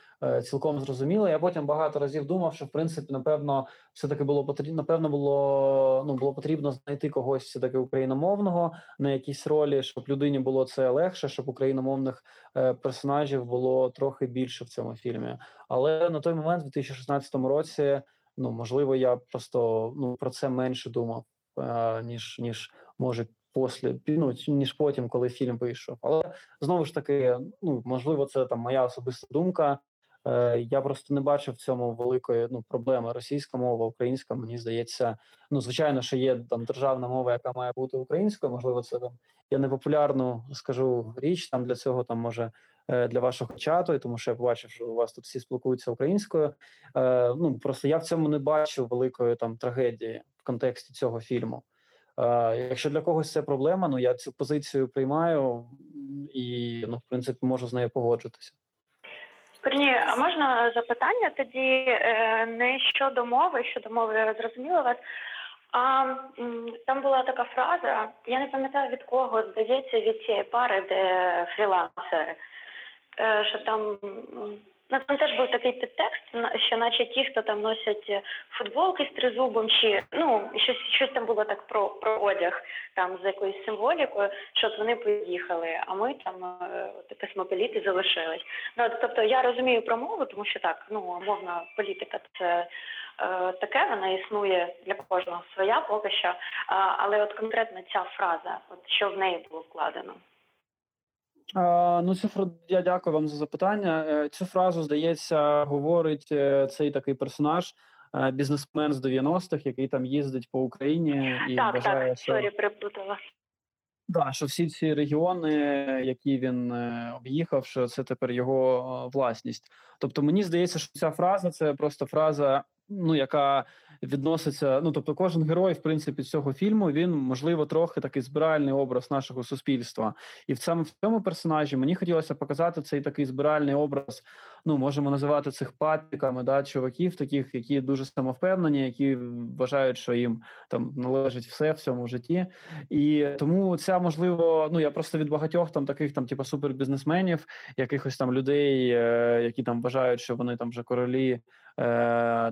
цілком зрозуміло. Я потім багато разів думав, що в принципі, напевно, все таки було потрібно. Напевно, було ну було потрібно знайти когось все таки україномовного на якійсь ролі, щоб людині було це легше, щоб україномовних е, персонажів було трохи більше в цьому фільмі. Але на той момент, в 2016 році, ну можливо, я просто ну про це менше думав, е, ніж ніж може. Після ну, ніж потім, коли фільм вийшов, але знову ж таки, ну можливо, це там моя особиста думка. Е, я просто не бачив в цьому великої ну проблеми. Російська мова, українська. Мені здається, ну звичайно, що є там державна мова, яка має бути українською. Можливо, це там я непопулярну скажу річ. Там для цього там може е, для вашого чату, тому що я побачив, що у вас тут всі спілкуються українською. Е, ну просто я в цьому не бачу великої там трагедії в контексті цього фільму. Якщо для когось це проблема, ну я цю позицію приймаю і ну в принципі можу з нею погоджуватися. Корні, а можна запитання тоді е, не щодо мови, щодо мови я зрозуміла вас. А там була така фраза, я не пам'ятаю від кого, здається, від цієї пари, де фрілансери, е, що там Ну, там теж був такий підтекст, що наче ті, хто там носять футболки з тризубом, чи ну щось щось там було так про про одяг, там з якоюсь символікою, що от вони поїхали, а ми там е, космополіти залишились. Ну тобто я розумію про мову, тому що так, ну мовна політика це е, таке, вона існує для кожного своя поки що. А, але от конкретно ця фраза, от що в неї було вкладено. Ну, цю фразу я дякую вам за запитання. Е, цю фразу здається, говорить е, цей такий персонаж, е, бізнесмен з 90-х, який там їздить по Україні і так, вважає, так, що приплутала. Да, що всі ці регіони, які він об'їхав, що це тепер його власність. Тобто, мені здається, що ця фраза це просто фраза ну яка відноситься. Ну тобто, кожен герой, в принципі, цього фільму він можливо трохи такий збиральний образ нашого суспільства, і в цьому в цьому персонажі мені хотілося показати цей такий збиральний образ. Ну можемо називати цих патіками, да, чуваків, таких, які дуже самовпевнені, які вважають, що їм там належить все в цьому житті, і тому ця можливо, ну я просто від багатьох там таких там, типу, супербізнесменів, якихось там людей, е, які там вважають, що вони там вже королі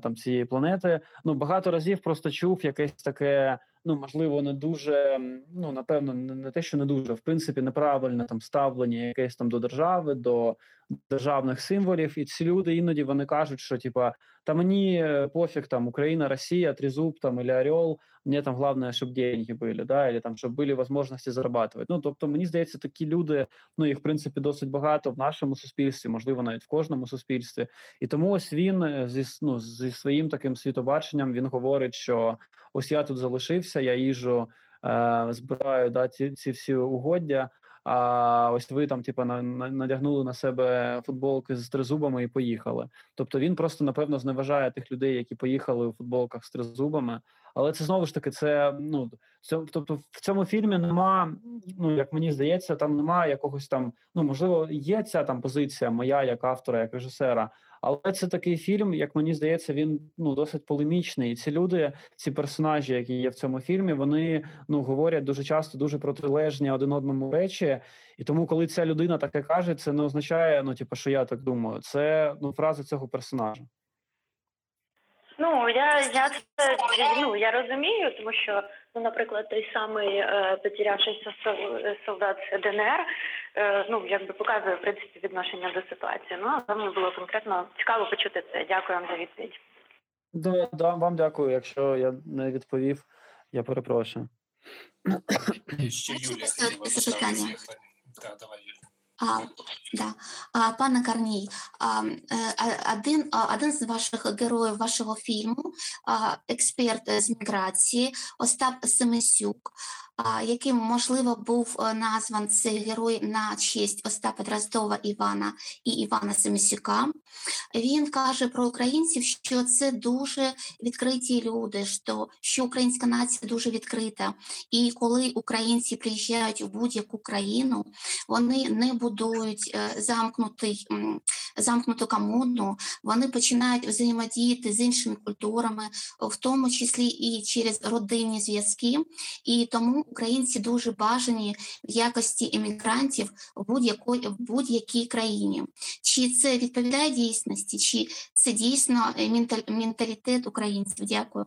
там цієї планети. Ну багато разів просто чув якесь таке. Ну, можливо, не дуже, ну напевно, не те, що не дуже, в принципі, неправильне там ставлення якесь там до держави, до державних символів. І ці люди іноді вони кажуть, що типа та мені е, пофіг там Україна, Росія, Тризуб там или Орел, мені там головне, щоб деньги були, да, или там щоб були можливості зарабатувати. Ну тобто, мені здається, такі люди, ну їх в принципі досить багато в нашому суспільстві, можливо, навіть в кожному суспільстві. І тому ось він е, зі ну, зі своїм таким світобаченням він говорить, що ось я тут залишився, я їжу, е, збираю да, ці, ці всі угоддя. А ось ви там, типа, на, на, надягнули на себе футболки з тризубами і поїхали. Тобто він просто напевно зневажає тих людей, які поїхали у футболках з тризубами. Але це знову ж таки, це ну це, тобто в цьому фільмі нема. Ну як мені здається, там немає якогось там. Ну можливо, є ця там позиція моя як автора, як режисера. Але це такий фільм, як мені здається, він ну досить полемічний. І ці люди, ці персонажі, які є в цьому фільмі, вони ну говорять дуже часто дуже протилежні один одному речі. І тому, коли ця людина таке каже, це не означає, ну типу, що я так думаю. Це ну фраза цього персонажа. Ну я я це ну я розумію, тому що ну, наприклад, той самий е, потерявшийся солдат ДНР, е, ну якби показує в принципі відношення до ситуації. Ну а мені було конкретно цікаво почути це. Дякую вам за відповідь. Да, да, вам дякую. Якщо я не відповів, я перепрошую. Ще Юлія хотіла запитання. Так, давай, Юлія. А, да. а, Пане Карній, а, е, один один з ваших героїв вашого фільму, експерт з міграції Остап Семисюк, яким можливо був е, назван цей герой на честь Остапа Дроздова Івана і Івана Семисюка. Він каже про українців, що це дуже відкриті люди, що, що українська нація дуже відкрита. І коли українці приїжджають в будь-яку країну, вони не будують е, замкнутий, замкнуту комуну, вони починають взаємодіяти з іншими культурами, в тому числі і через родинні зв'язки. І тому українці дуже бажані в якості емігрантів в будь-якій в будь-якій країні. Чи це відповідає дійсності, чи це дійсно менталітет українців? Дякую.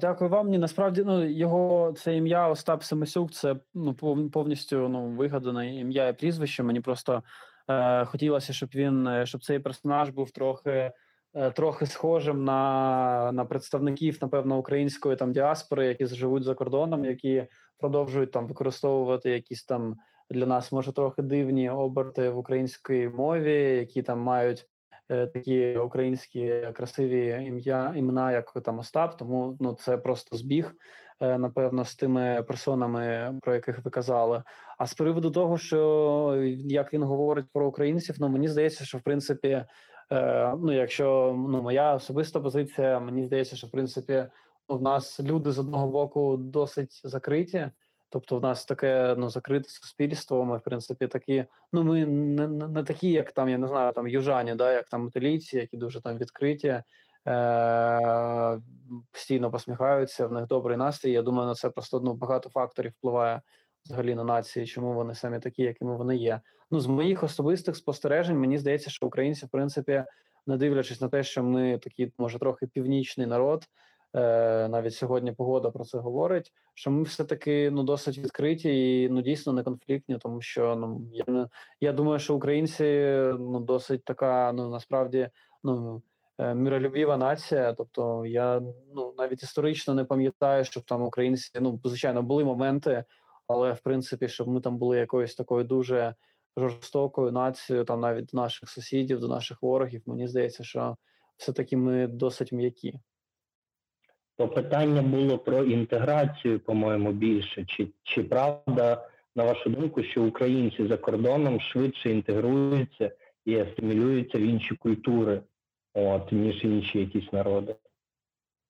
Дякую вам. Ні, насправді ну його це ім'я Остап Семисюк. Це ну повністю ну вигадане ім'я і прізвище. Мені просто е, хотілося, щоб він е, щоб цей персонаж був трохи Е, трохи схожим на на представників, напевно, української там діаспори, які живуть за кордоном, які продовжують там використовувати якісь там для нас може трохи дивні оберти в українській мові, які там мають е, такі українські красиві ім'я імена, як там Остап. Тому ну це просто збіг. Е, напевно, з тими персонами, про яких ви казали. А з приводу того, що як він говорить про українців, ну мені здається, що в принципі Е, ну, якщо ну моя особиста позиція, мені здається, що в принципі у нас люди з одного боку досить закриті. Тобто, в нас таке ну закрите суспільство. Ми в принципі такі. Ну ми не не такі, як там я не знаю, там южані, да, як там італійці, які дуже там відкриті, е- постійно посміхаються. В них добрий настрій. Я думаю, на це просто ну, багато факторів впливає взагалі на нації, чому вони самі такі, якими вони є. Ну з моїх особистих спостережень, мені здається, що українці, в принципі, не дивлячись на те, що ми такі, може, трохи північний народ. Е, навіть сьогодні погода про це говорить. Що ми все таки ну досить відкриті і ну дійсно не конфліктні, тому що ну я не я думаю, що українці ну досить така, ну насправді ну е, миролюбіва нація. Тобто я ну навіть історично не пам'ятаю, щоб там українці ну звичайно були моменти, але в принципі, щоб ми там були якоюсь такою дуже жорстокою нацією, там навіть до наших сусідів, до наших ворогів. Мені здається, що все-таки ми досить м'які. То питання було про інтеграцію, по-моєму, більше. Чи, Чи правда, на вашу думку, що українці за кордоном швидше інтегруються і асимілюються в інші культури? от, ніж інші якісь народи.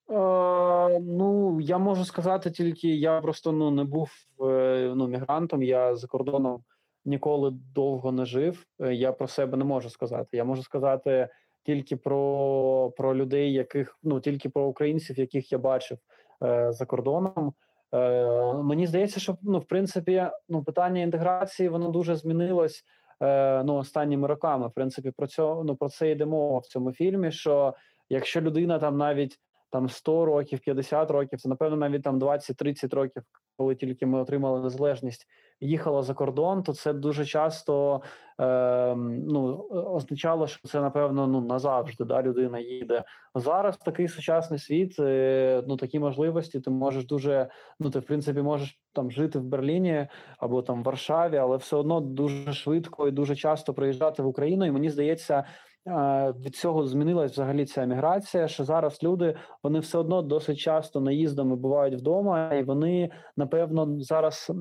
Е, ну, я можу сказати тільки, я просто ну, не був е, ну, мігрантом, я за кордоном ніколи довго не жив. Е, Я про себе не можу сказати. Я можу сказати тільки про, про людей, яких ну тільки про українців, яких я бачив е, за кордоном. Е, мені здається, що ну, в принципі, ну, питання інтеграції воно дуже змінилось е, ну, останніми роками. В принципі, про цього ну, про це йде мова в цьому фільмі. Що якщо людина там навіть там 100 років, 50 років, це напевно навіть там 20-30 років, коли тільки ми отримали незалежність, їхала за кордон, то це дуже часто е, ну, означало, що це напевно ну назавжди да, людина їде. Зараз такий сучасний світ, е, ну такі можливості. Ти можеш дуже ну ти в принципі можеш там жити в Берліні або там в Варшаві, але все одно дуже швидко і дуже часто приїжджати в Україну. І мені здається. Від цього змінилась взагалі ця міграція. Що зараз люди вони все одно досить часто наїздами бувають вдома, і вони напевно зараз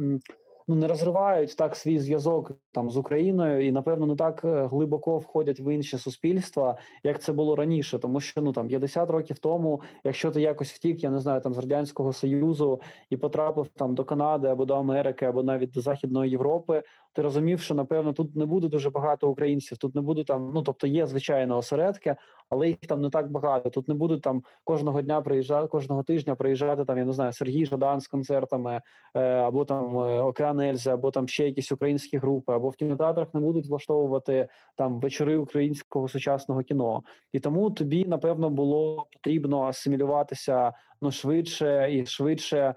ну не розривають так свій зв'язок там з Україною, і напевно не так е, глибоко входять в інші суспільства, як це було раніше. Тому що ну там 50 років тому, якщо ти якось втік, я не знаю, там з радянського союзу і потрапив там до Канади або до Америки, або навіть до Західної Європи, ти розумів, що напевно тут не буде дуже багато українців. Тут не буде там, ну тобто є звичайно осередки, але їх там не так багато. Тут не будуть там кожного дня приїжджати, кожного тижня приїжджати там, я не знаю, Сергій Жадан з концертами, е, або там е, Океан Ельзи, або там ще якісь українські групи, або в кінотеатрах не будуть влаштовувати там вечори українського сучасного кіно. І тому тобі напевно було потрібно асимілюватися ну швидше і швидше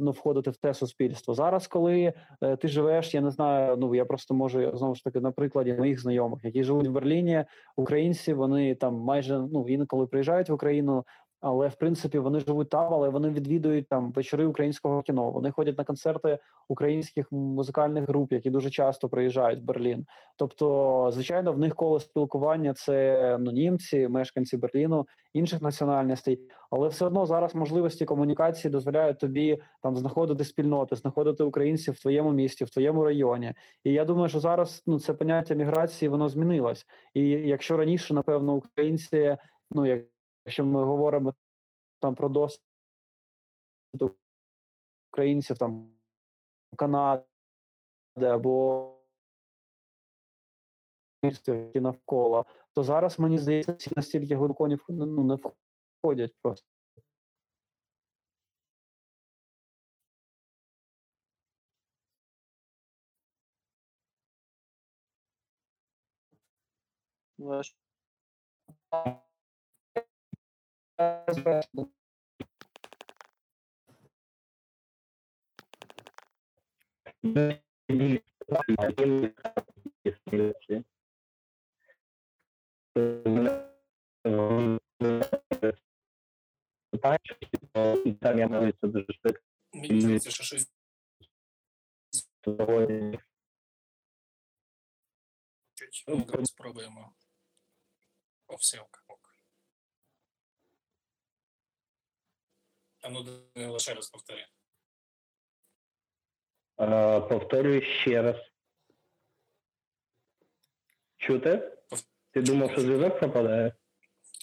ну входити в те суспільство. Зараз, коли е, ти живеш, я не знаю. Ну я просто можу знову ж таки на прикладі моїх знайомих, які живуть в Берліні, українці. Вони там майже ну інколи приїжджають в Україну. Але в принципі вони живуть там, але вони відвідують там вечори українського кіно. Вони ходять на концерти українських музикальних груп, які дуже часто приїжджають в Берлін. Тобто, звичайно, в них коло спілкування це ну, німці, мешканці Берліну, інших національностей, але все одно зараз можливості комунікації дозволяють тобі там знаходити спільноти, знаходити українців в твоєму місті, в твоєму районі. І я думаю, що зараз ну це поняття міграції воно змінилось. І якщо раніше, напевно, українці, ну як. Якщо ми говоримо там про досвід українців там Канади або які навколо, то зараз мені здається, ці настільки глибоко не ну, не входять просто. Ну, спробуємо. О, все, ок, ок. А ну, Данило, ще раз повтори. Е, Повторюю ще раз. Чути? Ти думав, що зв'язок пропадає?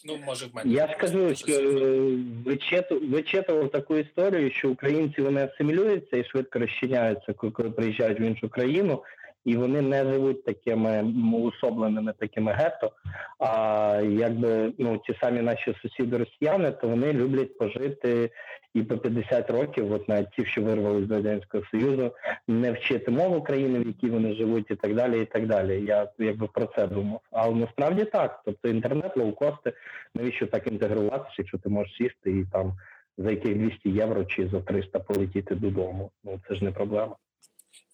Ну, може, в мене. Я скажу, що е, вичитував таку історію, що українці вони асимілюються і швидко розчиняються, коли приїжджають в іншу країну, і вони не живуть такими м, усобленими такими гетто. А якби ну ті самі наші сусіди росіяни, то вони люблять пожити і по 50 років, от навіть ті, що вирвали з радянського союзу, не вчити мову країни, в якій вони живуть, і так далі. І так далі. Я якби про це думав. Але насправді так. Тобто інтернет, лоукости, навіщо так інтегруватися, якщо ти можеш сісти і там за яких 200 євро чи за 300 полетіти додому. Ну це ж не проблема.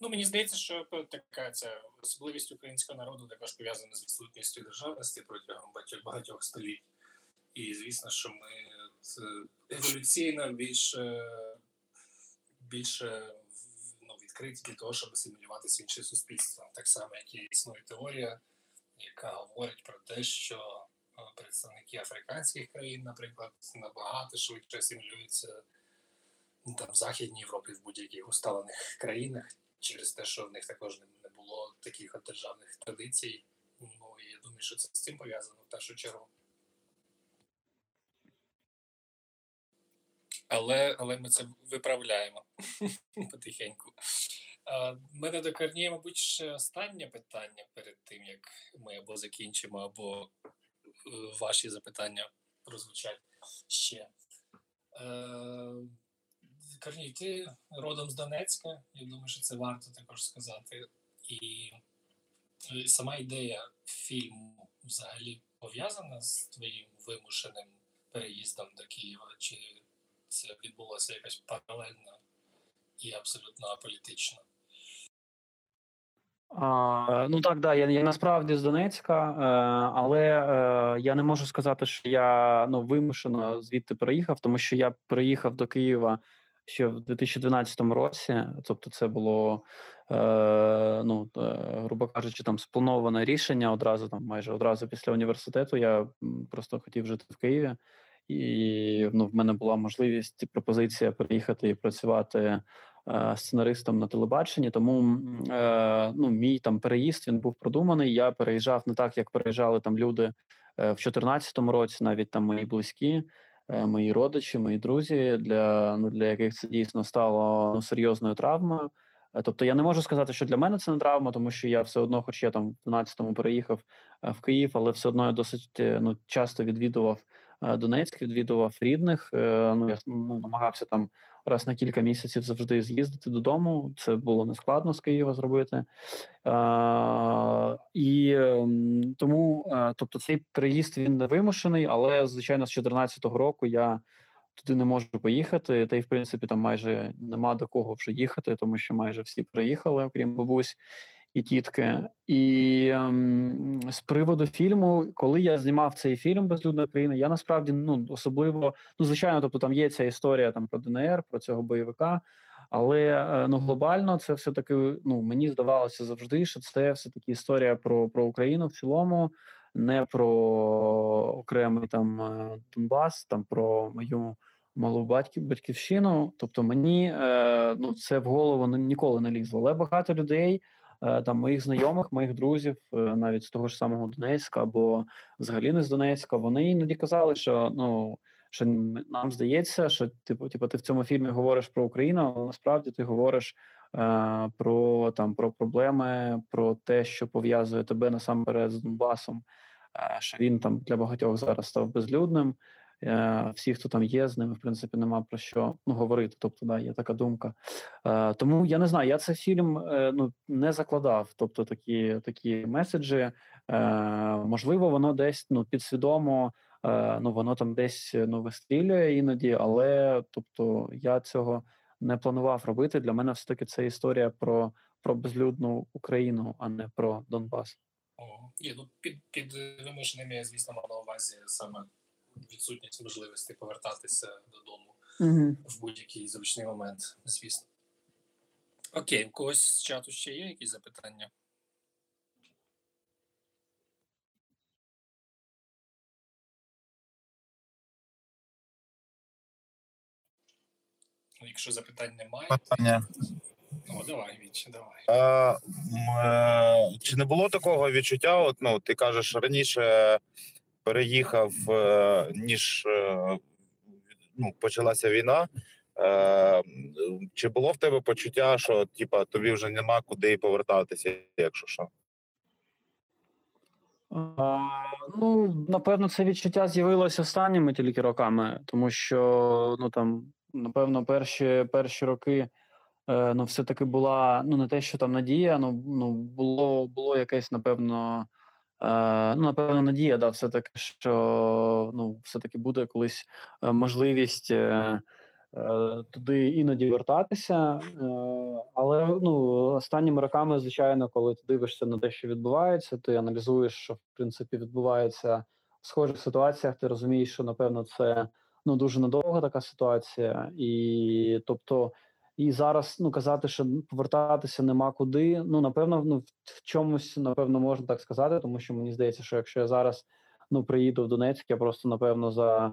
Ну, мені здається, що така ця особливість українського народу також пов'язана з відсутністю державності протягом багатьох, століть. І звісно, що ми еволюційно більше, більше ну, відкриті для того, щоб асимілюватися в інше суспільство. Так само, як і існує теорія, яка говорить про те, що е, представники африканських країн, наприклад, набагато швидше асимілюються ну, там, в Західній Європі, в будь-яких усталених країнах, через те, що в них також не було таких державних традицій. Ну і я думаю, що це з цим пов'язано в першу чергу. Але але ми це виправляємо потихеньку. У мене до Корнія, мабуть, ще останнє питання перед тим, як ми або закінчимо, або е, ваші запитання прозвучать ще. Е, Корній, ти родом з Донецька, я думаю, що це варто також сказати. І е, сама ідея фільму взагалі пов'язана з твоїм вимушеним переїздом до Києва, чи це відбулося якось паралельно і абсолютно аполітично? А, ну так, да, я, я насправді з Донецька, е, але е, я не можу сказати, що я ну, вимушено звідти переїхав, тому що я приїхав до Києва ще в 2012 році. Тобто, це було, е, ну, е, грубо кажучи, там сплановане рішення одразу, там майже одразу після університету. Я просто хотів жити в Києві, і ну, в мене була можливість пропозиція приїхати і працювати е, сценаристом на телебаченні. Тому е, ну, мій там переїзд він був продуманий. Я переїжджав не так, як переїжджали там люди е, в 2014 році, навіть там мої близькі, мої родичі, мої друзі, для, ну, для яких це дійсно стало ну, серйозною травмою. Е, Тобто я не можу сказати, що для мене це не травма, тому що я все одно, хоч я там в 12-му переїхав е, в Київ, але все одно я досить е, ну, часто відвідував е, Донецьк, відвідував рідних. е, Ну я ну, намагався там раз на кілька місяців завжди з'їздити додому. Це було нескладно з Києва зробити. Е, і ем, тому, е, тобто, цей приїзд він не вимушений, але звичайно, з 2014 року я туди не можу поїхати. Та й в принципі там майже нема до кого вже їхати, тому що майже всі приїхали, окрім бабусь і тітки. І ем, з приводу фільму, коли я знімав цей фільм Безлюдна країна, я насправді ну особливо, ну звичайно, тобто там є ця історія там про ДНР, про цього бойовика. Але е, ну глобально це все таки ну мені здавалося завжди, що це все таки історія про, про Україну в цілому, не про окремий там е, Донбас, там про мою малу батьків батьківщину. Тобто мені е, ну це в голову ні- ніколи не лізло. Але багато людей, там моїх знайомих, моїх друзів, е, навіть з того ж самого Донецька або взагалі не з Донецька, вони іноді казали, що ну. Що нам здається, що типу, типу, ти в цьому фільмі говориш про Україну, але насправді ти говориш е, про там про проблеми, про те, що пов'язує тебе насамперед з Донбасом. Е, що він там для багатьох зараз став безлюдним. Е, всі, хто там є, з ними в принципі нема про що ну, говорити. Тобто, да, є така думка. Е, тому я не знаю, я цей фільм е, ну не закладав. Тобто такі такі меседжі. Можливо, воно десь ну підсвідомо. Ну, воно там десь ну вистрілює іноді, але тобто я цього не планував робити. Для мене все таки це історія про, про безлюдну Україну, а не про Донбас. Ні, ну під, під вимушеними, звісно, мав увазі саме відсутність можливості повертатися додому Угу. в будь-який зручний момент, звісно. Окей, у когось з чату ще є якісь запитання? Ну, Якщо запитань немає, Питання. ну давай, Вітч, давай. А, м, е, чи не було такого відчуття? От ну ти кажеш раніше переїхав, е, ніж е, ну, почалася війна. Е, чи було в тебе почуття, що типа тобі вже нема куди повертатися, якщо що? Ну, напевно, це відчуття з'явилося останніми тільки роками, тому що ну там, напевно, перші перші роки ну, все-таки була ну не те, що там надія, ну, ну було було якесь, напевно, ну, напевно, надія, да, все-таки, що ну, все-таки буде колись е, можливість. Е, е, Туди іноді вертатися, е, але ну останніми роками, звичайно, коли ти дивишся на те, що відбувається, ти аналізуєш, що в принципі відбувається в схожих ситуаціях. Ти розумієш, що напевно це ну дуже надовга така ситуація, і тобто, і зараз ну казати, що повертатися нема куди. Ну напевно, ну в чомусь напевно можна так сказати, тому що мені здається, що якщо я зараз ну приїду в Донецьк, я просто напевно за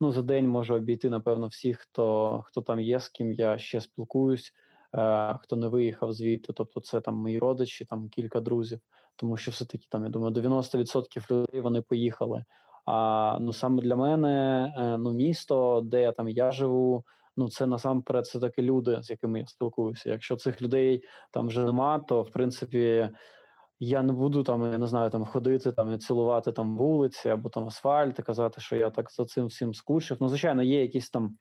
ну за день можу обійти напевно всіх, хто хто там є, з ким я ще спілкуюсь, е, хто не виїхав звідти. Тобто, це там мої родичі, там кілька друзів. Тому що все таки там я думаю, 90% людей вони поїхали. А ну саме для мене е, ну місто, де я там я живу. Ну, це насамперед це такі люди, з якими я спілкуюся. Якщо цих людей там вже нема, то в принципі я не буду там, я не знаю, там ходити там і цілувати там вулиці або там асфальт і казати, що я так за цим всім скучив. Ну, звичайно, є якісь там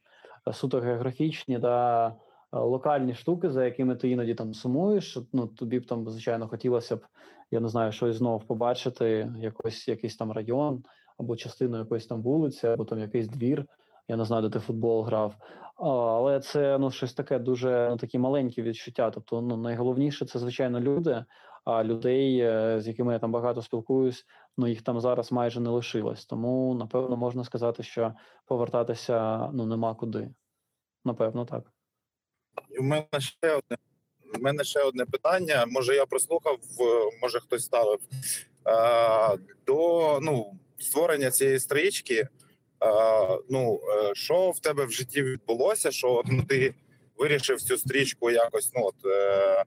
е, суто географічні да е, локальні штуки, за якими ти іноді там сумуєш. Ну тобі б там, звичайно, хотілося б, я не знаю, щось знову побачити, якось якийсь там район або частину якоїсь там вулиці, або там якийсь двір. Я не знаю, де ти футбол грав. Але це ну щось таке дуже ну, такі маленькі відчуття. Тобто, ну найголовніше це звичайно люди. А людей, е, з якими я там багато спілкуюсь, ну їх там зараз майже не лишилось. Тому напевно можна сказати, що повертатися ну нема куди. Напевно, так. У мене ще одне. У мене ще одне питання. Може, я прослухав, може хтось ставив до ну створення цієї стрічки. Ну е, що в тебе в житті відбулося? Що ну, ти вирішив цю стрічку якось ну от е,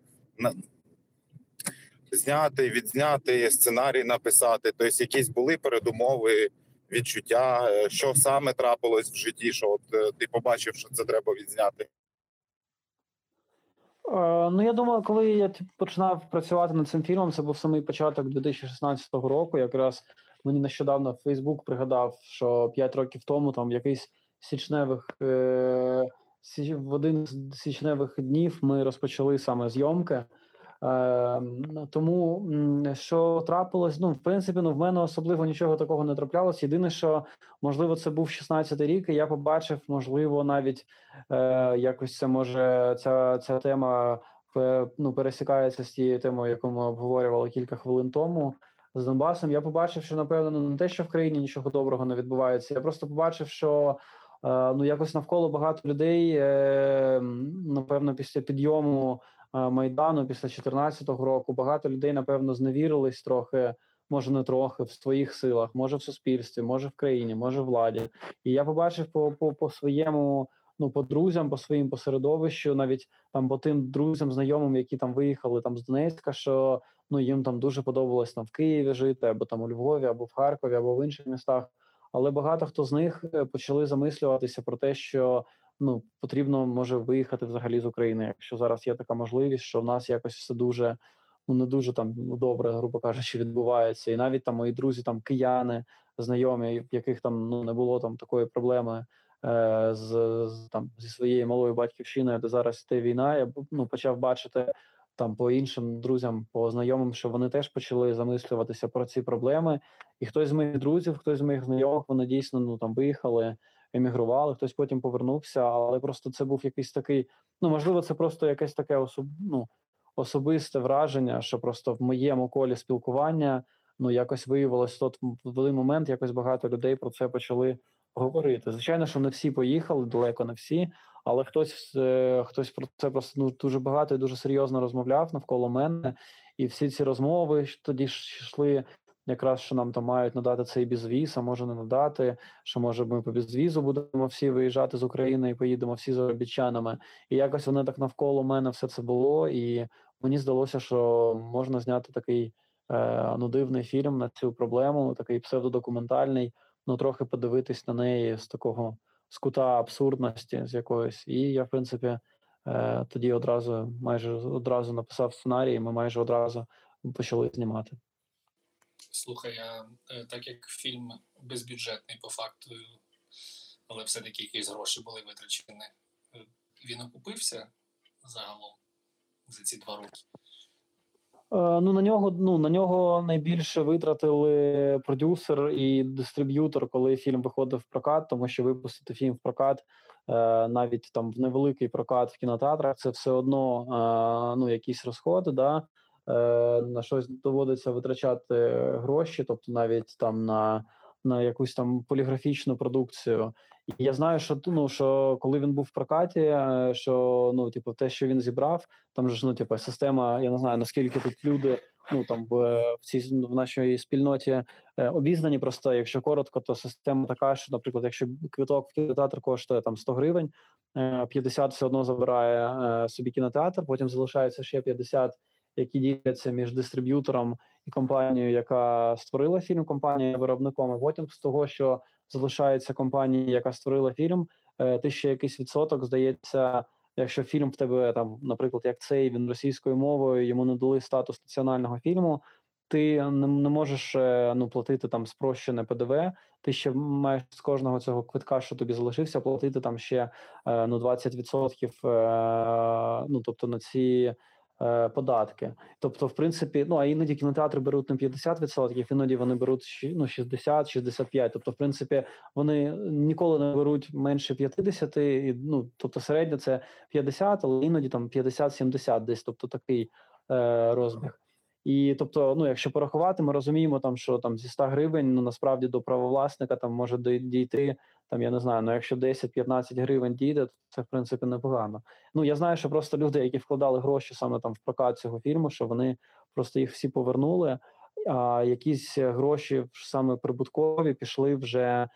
зняти, відзняти сценарій, написати. Тобто, якісь були передумови, відчуття, е, що саме трапилось в житті, що от е, ти побачив, що це треба відзняти. Е, ну, я думаю, коли я починав працювати над цим фільмом, це був самий початок 2016 року. Якраз мені нещодавно Фейсбук пригадав, що 5 років тому там якийсь січневих е, в один з січневих днів ми розпочали саме зйомки. Ем, тому що трапилось, ну в принципі, ну в мене особливо нічого такого не траплялось. Єдине, що можливо, це був 16-й рік, і я побачив, можливо, навіть е, якось це може ця ця тема ну, пересікається з тією темою, яку ми обговорювали кілька хвилин тому. З Донбасом я побачив, що напевно не те, що в країні нічого доброго не відбувається. Я просто побачив, що е, ну якось навколо багато людей, е, напевно, після підйому майдану після 2014 року багато людей напевно зневірились трохи. Може не трохи в своїх силах, може в суспільстві, може в країні, може в владі. І я побачив по по, по своєму, ну по друзям, по своїм посередовищу, навіть там по тим друзям, знайомим, які там виїхали там з Донецька, що ну їм там дуже подобалось там в Києві жити, або там у Львові, або в Харкові, або в інших містах. Але багато хто з них е, почали замислюватися про те, що ну потрібно може виїхати взагалі з України, якщо зараз є така можливість, що в нас якось все дуже ну не дуже там ну, добре, грубо кажучи, відбувається. І навіть там мої друзі, там кияни, знайомі, в яких там ну не було там такої проблеми. Е, з, з там зі своєю малою батьківщиною, де зараз йде війна, я ну почав бачити там по іншим друзям, по знайомим, що вони теж почали замислюватися про ці проблеми. І хтось з моїх друзів, хтось з моїх знайомих, вони дійсно ну там виїхали емігрували, хтось потім повернувся, але просто це був якийсь такий. Ну можливо, це просто якесь таке особ... ну, особисте враження, що просто в моєму колі спілкування ну якось виявилось тот в один момент. Якось багато людей про це почали говорити. Звичайно, що не всі поїхали, далеко не всі, але хтось е, хтось про це просто ну дуже багато і дуже серйозно розмовляв навколо мене. І всі ці розмови тоді йшли якраз що нам там мають надати цей безвіз, а може не надати. Що може ми по безвізу будемо всі виїжджати з України і поїдемо всі заробітчанами. І якось вони так навколо мене все це було. І мені здалося, що можна зняти такий е, ну дивний фільм на цю проблему, такий псевдодокументальний, ну трохи подивитись на неї з такого з кута абсурдності з якоїсь. І я, в принципі, е, тоді одразу майже одразу написав сценарій. і Ми майже одразу почали знімати. Слухай, а е, так як фільм безбюджетний по факту, але все-таки якісь гроші були витрачені, е, він окупився загалом за ці два роки. Е, ну на нього ну на нього найбільше витратили продюсер і дистриб'ютор, коли фільм виходив в прокат, тому що випустити фільм в прокат, навіть там в невеликий прокат в кінотеатрах, це все одно ну якісь розходи. Да? Е, на щось доводиться витрачати гроші, тобто навіть там на на якусь там поліграфічну продукцію. І я знаю, що ну що коли він був в прокаті, е, що ну типу те, що він зібрав, там ж ну типу, система. Я не знаю наскільки тут люди ну там в, цій в нашій спільноті е, обізнані. Просто якщо коротко, то система така, що, наприклад, якщо квиток в кінотеатр коштує там 100 гривень, 50 все одно забирає собі кінотеатр, потім залишається ще 50 які діляться між дистриб'ютором і компанією, яка створила фільм, компанією виробником. І потім з того, що залишається компанія, яка створила фільм, е, ти ще якийсь відсоток здається. Якщо фільм в тебе там, наприклад, як цей він російською мовою, йому не дали статус національного фільму, ти не, не можеш е, ну платити там спрощене ПДВ. Ти ще маєш з кожного цього квитка, що тобі залишився, платити там ще е, ну 20%, е, ну тобто на ці податки. Тобто, в принципі, ну а іноді кінотеатри беруть не 50%, іноді вони беруть ну, 60-65%. Тобто, в принципі, вони ніколи не беруть менше 50, і, ну тобто середньо це 50, але іноді там 50-70 десь, тобто такий е, розбіг. І тобто, ну якщо порахувати, ми розуміємо там, що там зі 100 гривень, ну насправді до правовласника там може дійти там, я не знаю, ну якщо 10-15 гривень дійде, то це в принципі непогано. Ну я знаю, що просто люди, які вкладали гроші саме там в прокат цього фільму, що вони просто їх всі повернули. А якісь гроші саме прибуткові пішли вже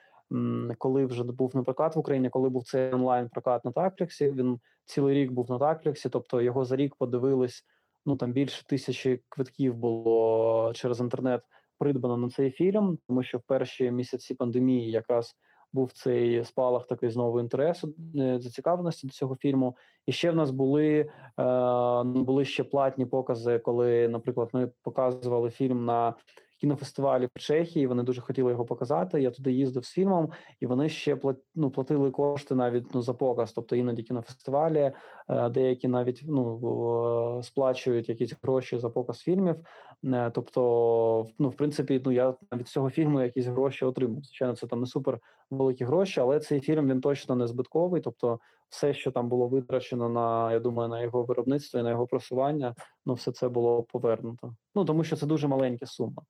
коли вже був не прокат в Україні, коли був цей онлайн прокат на Такліксі. Він цілий рік був на Такліксі, тобто його за рік подивились. Ну там більше тисячі квитків було через інтернет придбано на цей фільм, тому що в перші місяці пандемії якраз був цей спалах такий знову інтересу, е, зацікавленості до цього фільму. І ще в нас були, е, були ще платні покази, коли, наприклад, ми показували фільм на кінофестивалі в Чехії. Вони дуже хотіли його показати. Я туди їздив з фільмом, і вони ще ну, платили кошти навіть ну, за показ. Тобто іноді кінофестивалі, е, деякі навіть ну, сплачують якісь гроші за показ фільмів. Е, Тобто, ну, в принципі, ну я від цього фільму якісь гроші отримав. Звичайно, це там не супер великі гроші, але цей фільм він точно не збитковий. Тобто, все, що там було витрачено на я думаю, на його виробництво і на його просування, ну все це було повернуто. Ну тому що це дуже маленька сума.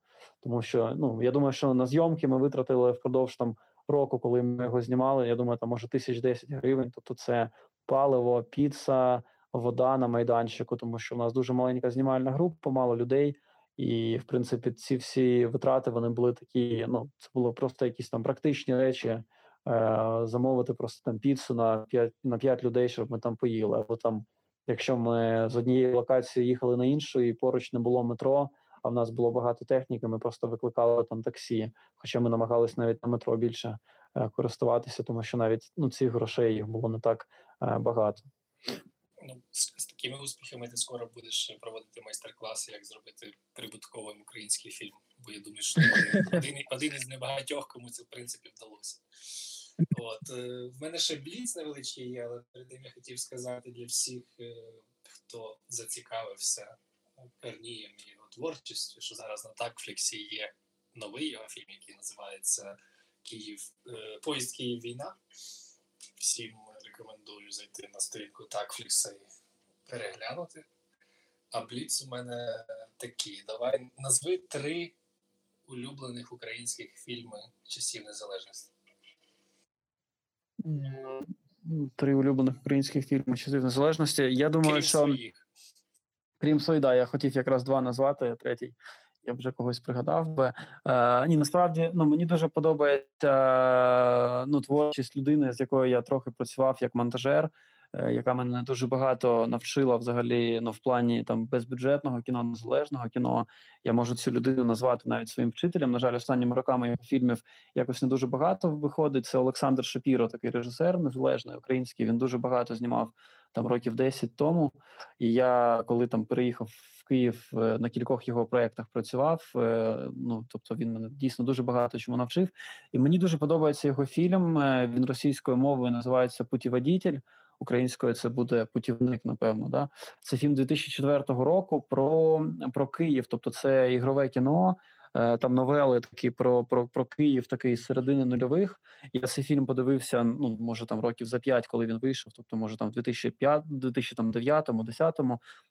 Тому що ну я думаю, що на зйомки ми витратили впродовж там року, коли ми його знімали. Я думаю, там може тисяч десять гривень. Тобто, це паливо, піца, вода на майданчику, тому що в нас дуже маленька знімальна група, мало людей. І, в принципі, ці всі витрати вони були такі. Ну, це було просто якісь там практичні речі. Е, замовити просто там піцу на 5, на 5 людей, щоб ми там поїли. Або там, якщо ми з однієї локації їхали на іншу, і поруч не було метро, а в нас було багато техніки, ми просто викликали там таксі. Хоча ми намагались навіть на метро більше е, користуватися, тому що навіть ну цих грошей їх було не так е, багато. Ну, з, з такими успіхами ти скоро будеш проводити майстер-класи, як зробити прибутковий український фільм. Бо я думаю, що один, один із небагатьох, кому це в принципі вдалося. От е, в мене ще бліц невеличкий є, але перед тим я хотів сказати для всіх, е, хто зацікавився Корнієм і його творчістю, що зараз на Такфліксі є новий його фільм, який називається Київ е, Поїзд Київ війна. Всім рекомендую зайти на сторінку Такфлікса і переглянути. А бліц у мене такий. Давай назви три улюблених українських фільми часів незалежності. М, Три улюблених українських фільми часів незалежності. Я думаю, Крім що своїх. крім Сойда, я хотів якраз два назвати, третій я б вже когось пригадав би. Е, ні, насправді ну мені дуже подобається е, ну, творчість людини, з якою я трохи працював як монтажер, яка мене дуже багато навчила взагалі ну, в плані там безбюджетного кіно, незалежного кіно. Я можу цю людину назвати навіть своїм вчителем. На жаль, останніми роками його фільмів якось не дуже багато виходить. Це Олександр Шапіро, такий режисер незалежний український. Він дуже багато знімав там років 10 тому. І я коли там переїхав Київ е, на кількох його проєктах працював. е, Ну тобто він мене дійсно дуже багато чому навчив. І мені дуже подобається його фільм. е, Він російською мовою називається Путіводітель. Українською це буде путівник, напевно. Да? Це фільм 2004 року про, про Київ. Тобто, це ігрове кіно. е, Там новели такі про, про, про Київ, такий з середини нульових. Я цей фільм подивився, ну може там років за п'ять, коли він вийшов. Тобто, може там в 2005, 2009, 2010.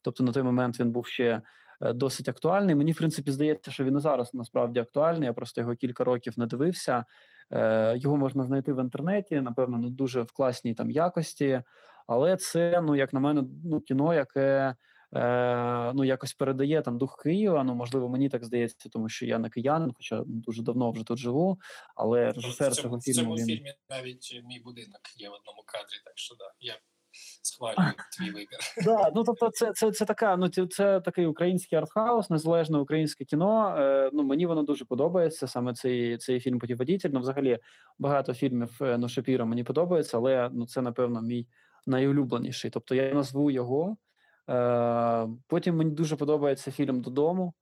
Тобто на той момент він був ще е, досить актуальний. Мені в принципі здається, що він і зараз насправді актуальний. Я просто його кілька років не дивився. Е, Його можна знайти в інтернеті, напевно, не дуже в класній там якості, але це, ну як на мене, ну кіно, яке. Е, ну, якось передає там дух Києва. Ну, можливо, мені так здається, тому що я не киянин, хоча дуже давно вже тут живу. Але режисер в цього фільму в цьому він фільмі навіть мій будинок є в одному кадрі, так що да, я схвалюю твій вибір. Да, ну тобто, це це, це така. Ну це, такий український артхаус, незалежне українське кіно. Е, ну мені воно дуже подобається. Саме цей цей фільм «Путіводитель». Ну, взагалі багато фільмів е, ну, Шапіра мені подобається, але ну це напевно мій найулюбленіший. Тобто я назву його. Е, Потім мені дуже подобається фільм додому.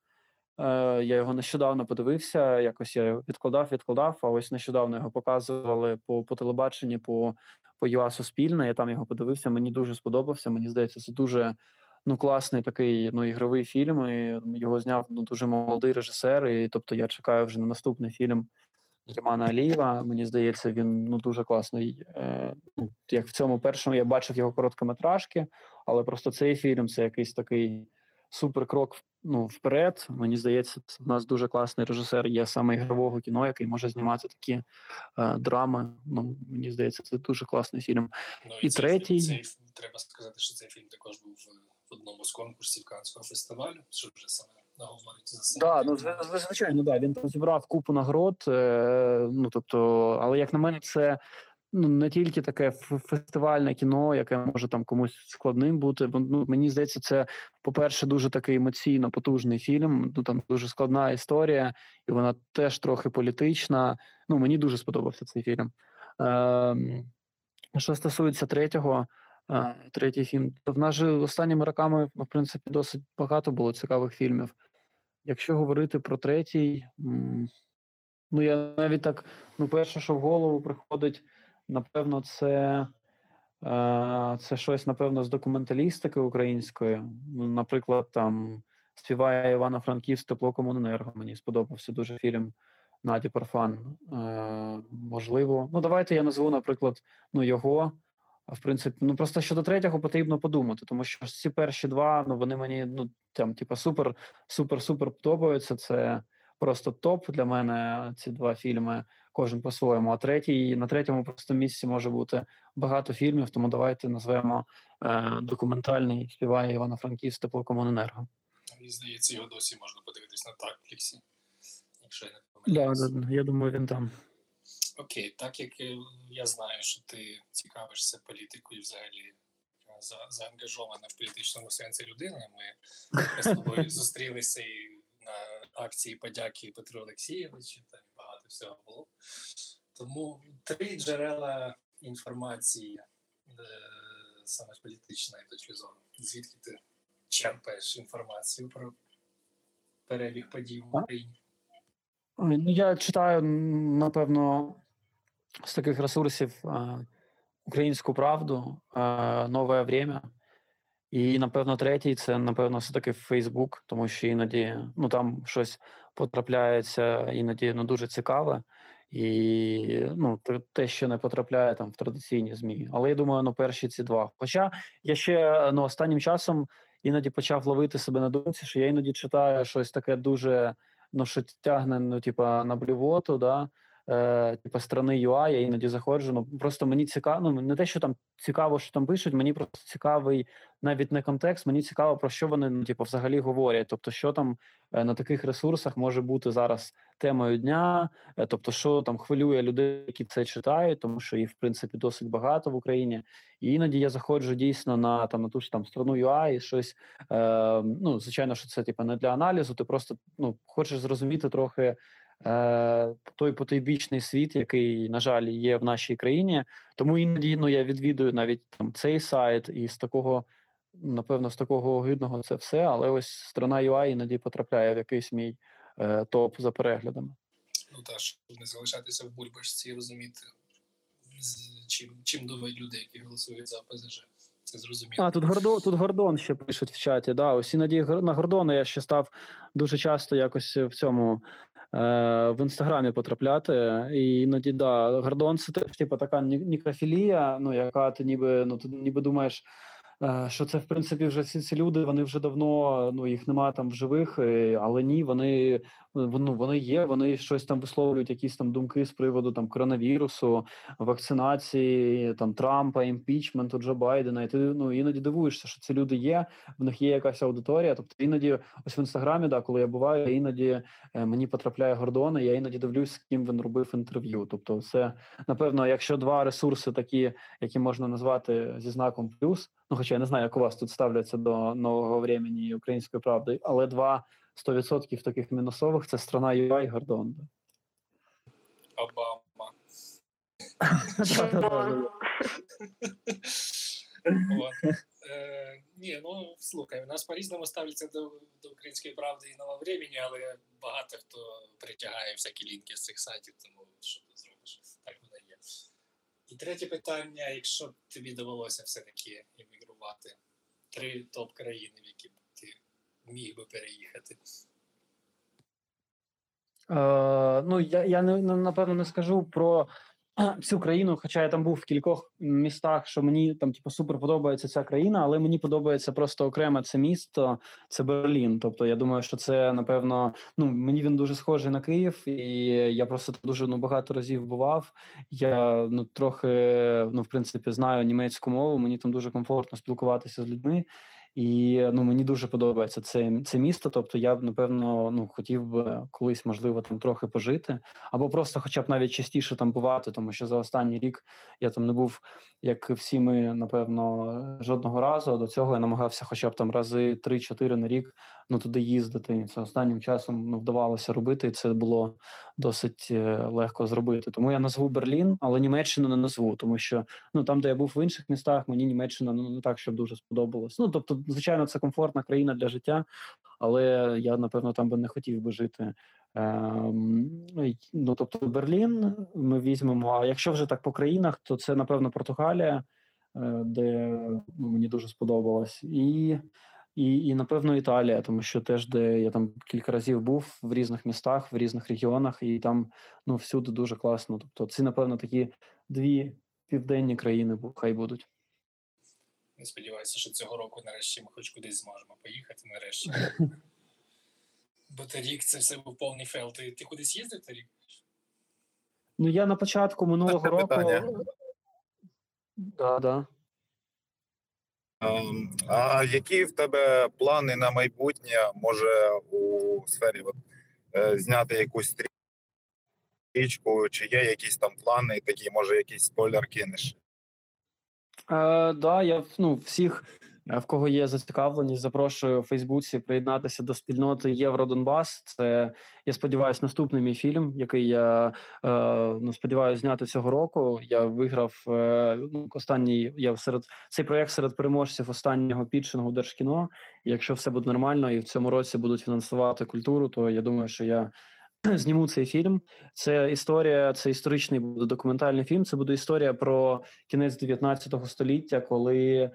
Е, Я його нещодавно подивився. Якось я відкладав, відкладав. А ось нещодавно його показували по по телебаченні, по по ЮА Суспільне. Я там його подивився. Мені дуже сподобався. Мені здається, це дуже ну класний такий ну ігровий фільм. і Його зняв ну дуже молодий режисер. І тобто я чекаю вже на наступний фільм Романа Алієва. Мені здається, він ну дуже класний. Е, ну, Як в цьому першому я бачив його короткометражки, але просто цей фільм це якийсь такий супер крок ну, вперед. Мені здається, у нас дуже класний режисер є саме ігрового кіно, який може знімати такі е, драми. Ну мені здається, це дуже класний фільм. Ну, і цей третій- фільм- цей, треба сказати, що цей фільм також був в, одному з конкурсів Канського фестивалю, що вже саме говорить за. Да, ну зв- зв- звичайно, да. Він там зібрав купу нагород. Е, ну тобто, але як на мене, це ну не тільки таке фестивальне кіно, яке може там комусь складним бути. Ну мені здається, це по-перше, дуже такий емоційно потужний фільм. Ну там дуже складна історія, і вона теж трохи політична. Ну мені дуже сподобався цей фільм. Е, що стосується третього. е, Третій фільм. То в нас же останніми роками, в принципі, досить багато було цікавих фільмів. Якщо говорити про третій, ну я навіть так, ну, перше, що в голову приходить, напевно, це, е, це щось, напевно, з документалістики української. Ну, Наприклад, там співає Івано-Франківськ тепло комуненерго. Мені сподобався дуже фільм Наді Парфан. Е, можливо, ну давайте я назву, наприклад, ну, його. В принципі, ну просто щодо третього потрібно подумати, тому що ці перші два, ну вони мені ну там, типа, супер, супер, супер подобаються. Це просто топ для мене. Ці два фільми, кожен по-своєму. А третій на третьому просто місці може бути багато фільмів. Тому давайте назвемо е, документальний співає Івано-Франківськ теплокомуненерго. Мені здається, його досі можна подивитись на такфліксі, якщо я не Да, помиляюсь. да, я думаю, він там. Окей, так як е, я знаю, що ти цікавишся політикою, взагалі е, за, заангажована в політичному сенсі людина. Ми, з тобою зустрілися і на акції подяки Петру Олексійовичу, там всього було. Тому три джерела інформації е, саме з політичної точки зору. Звідки ти черпаєш інформацію про перебіг подій в Україні? Ну, я читаю, напевно, з таких ресурсів е, українську правду, е, нове время. І, напевно, третій це, напевно, все-таки Фейсбук, тому що іноді ну, там щось потрапляється, іноді ну, дуже цікаве. І ну, те, що не потрапляє там в традиційні ЗМІ. Але я думаю, ну, перші ці два. Хоча я ще ну, останнім часом іноді почав ловити себе на думці, що я іноді читаю щось таке дуже ну, що тягне, ну, типа, на блювоту, да, е, типа Страна.юа, я іноді заходжу. Ну, просто мені цікаво, ну, не те, що там цікаво, що там пишуть, мені просто цікавий навіть не контекст, мені цікаво, про що вони ну, типу, взагалі говорять. Тобто, що там е, на таких ресурсах може бути зараз темою дня, е, тобто, що там хвилює людей, які це читають, тому що їх, в принципі, досить багато в Україні. І іноді я заходжу дійсно на там на ту ж там Страну.юа і щось. Е, ну, звичайно, що це типу, не для аналізу. Ти просто ну, хочеш зрозуміти трохи той потойбічний світ, який, на жаль, є в нашій країні. Тому іноді ну, я відвідую навіть там цей сайт, і з такого, напевно, з такого огидного це все. Але ось страна ЮА іноді потрапляє в якийсь мій е, топ за переглядами. Ну та щоб не залишатися в бульбашці і розуміти, з- чим, чим думають люди, які голосують за ОПЗЖ. Це зрозуміло. А тут Гордон, тут Гордон ще пишуть в чаті. Да, ось іноді на Гордона я ще став дуже часто якось в цьому е, в інстаграмі потрапляти. І іноді да, Гордон це типу така ні- нікрофілія, ну яка ти ніби ну ти ніби думаєш. е, Що це в принципі вже всі ці люди, вони вже давно ну їх немає там в живих, е, але ні, вони ну, вони є, вони щось там висловлюють, якісь там думки з приводу там коронавірусу, вакцинації, там Трампа, імпічменту Джо Байдена. І ти ну іноді дивуєшся, що ці люди є, в них є якась аудиторія. Тобто іноді, ось в інстаграмі, да, коли я буваю, іноді е, мені потрапляє Гордона, я іноді дивлюсь, з ким він робив інтерв'ю. Тобто, це напевно, якщо два ресурси такі, які можна назвати зі знаком плюс. Ну, хоча я не знаю, як у вас тут ставляться до нового времени і української правди, але два 100% таких мінусових це страна UI і Гордон. Обама. Е, ні, ну слухай, у нас по-різному ставляться до, до української правди і нового времени, але багато хто притягає всякі лінки з цих сайтів, тому що ти зробиш, так воно є. І третє питання: якщо б тобі довелося все-таки іммігрувати, три топ-країни, в які б міг би переїхати. Е, ну, я, я не, не- напевно не скажу про цю країну, хоча я там був в кількох містах, що мені там типу, супер подобається ця країна, але мені подобається просто окремо це місто, це Берлін. Тобто, я думаю, що це напевно, ну мені він дуже схожий на Київ, і я просто дуже ну, багато разів бував. Я ну трохи ну, в принципі, знаю німецьку мову, мені там дуже комфортно спілкуватися з людьми. І ну мені дуже подобається це, це місто. Тобто я б напевно ну хотів би колись, можливо, там трохи пожити, або просто, хоча б навіть частіше там бувати, тому що за останній рік я там не був, як всі ми, напевно, жодного разу. А до цього я намагався, хоча б там рази 3-4 на рік ну туди їздити. Це останнім часом ну, вдавалося робити, і це було досить е, легко зробити. Тому я назву Берлін, але Німеччину не назву, тому що ну там, де я був в інших містах, мені Німеччина ну не так, щоб дуже сподобалось. Ну тобто, звичайно, це комфортна країна для життя, але я напевно там би не хотів би жити. Ем, ну тобто, Берлін ми візьмемо. А якщо вже так по країнах, то це напевно Португалія, е, де ну, мені дуже сподобалось, і, і, і напевно Італія, тому що теж де я там кілька разів був в різних містах, в різних регіонах, і там ну всюди дуже класно. Тобто, ці напевно такі дві південні країни хай будуть. Я сподіваюся, що цього року нарешті ми хоч кудись зможемо поїхати нарешті. Бо торік це все був повний фейл. Ти, ти кудись їздив торік? Ну я на початку минулого року. Да, да. Ем, а які в тебе плани на майбутнє? Може у сфері от, е, зняти якусь стрічку, чи є якісь там плани, такі, може, якийсь спойлер кинеш? Е, да, я ну, всіх, в кого є зацікавленість, запрошую у Фейсбуці приєднатися до спільноти Євродонбас. Це, я сподіваюся, наступний мій фільм, який я е, ну, сподіваюся зняти цього року. Я виграв е, ну, останній. Я серед цей проєкт серед переможців останнього підшингу Держкіно. Якщо все буде нормально, і в цьому році будуть фінансувати культуру, то я думаю, що я зніму цей фільм. Це історія, це історичний буде документальний фільм. Це буде історія про кінець 19 століття, коли е,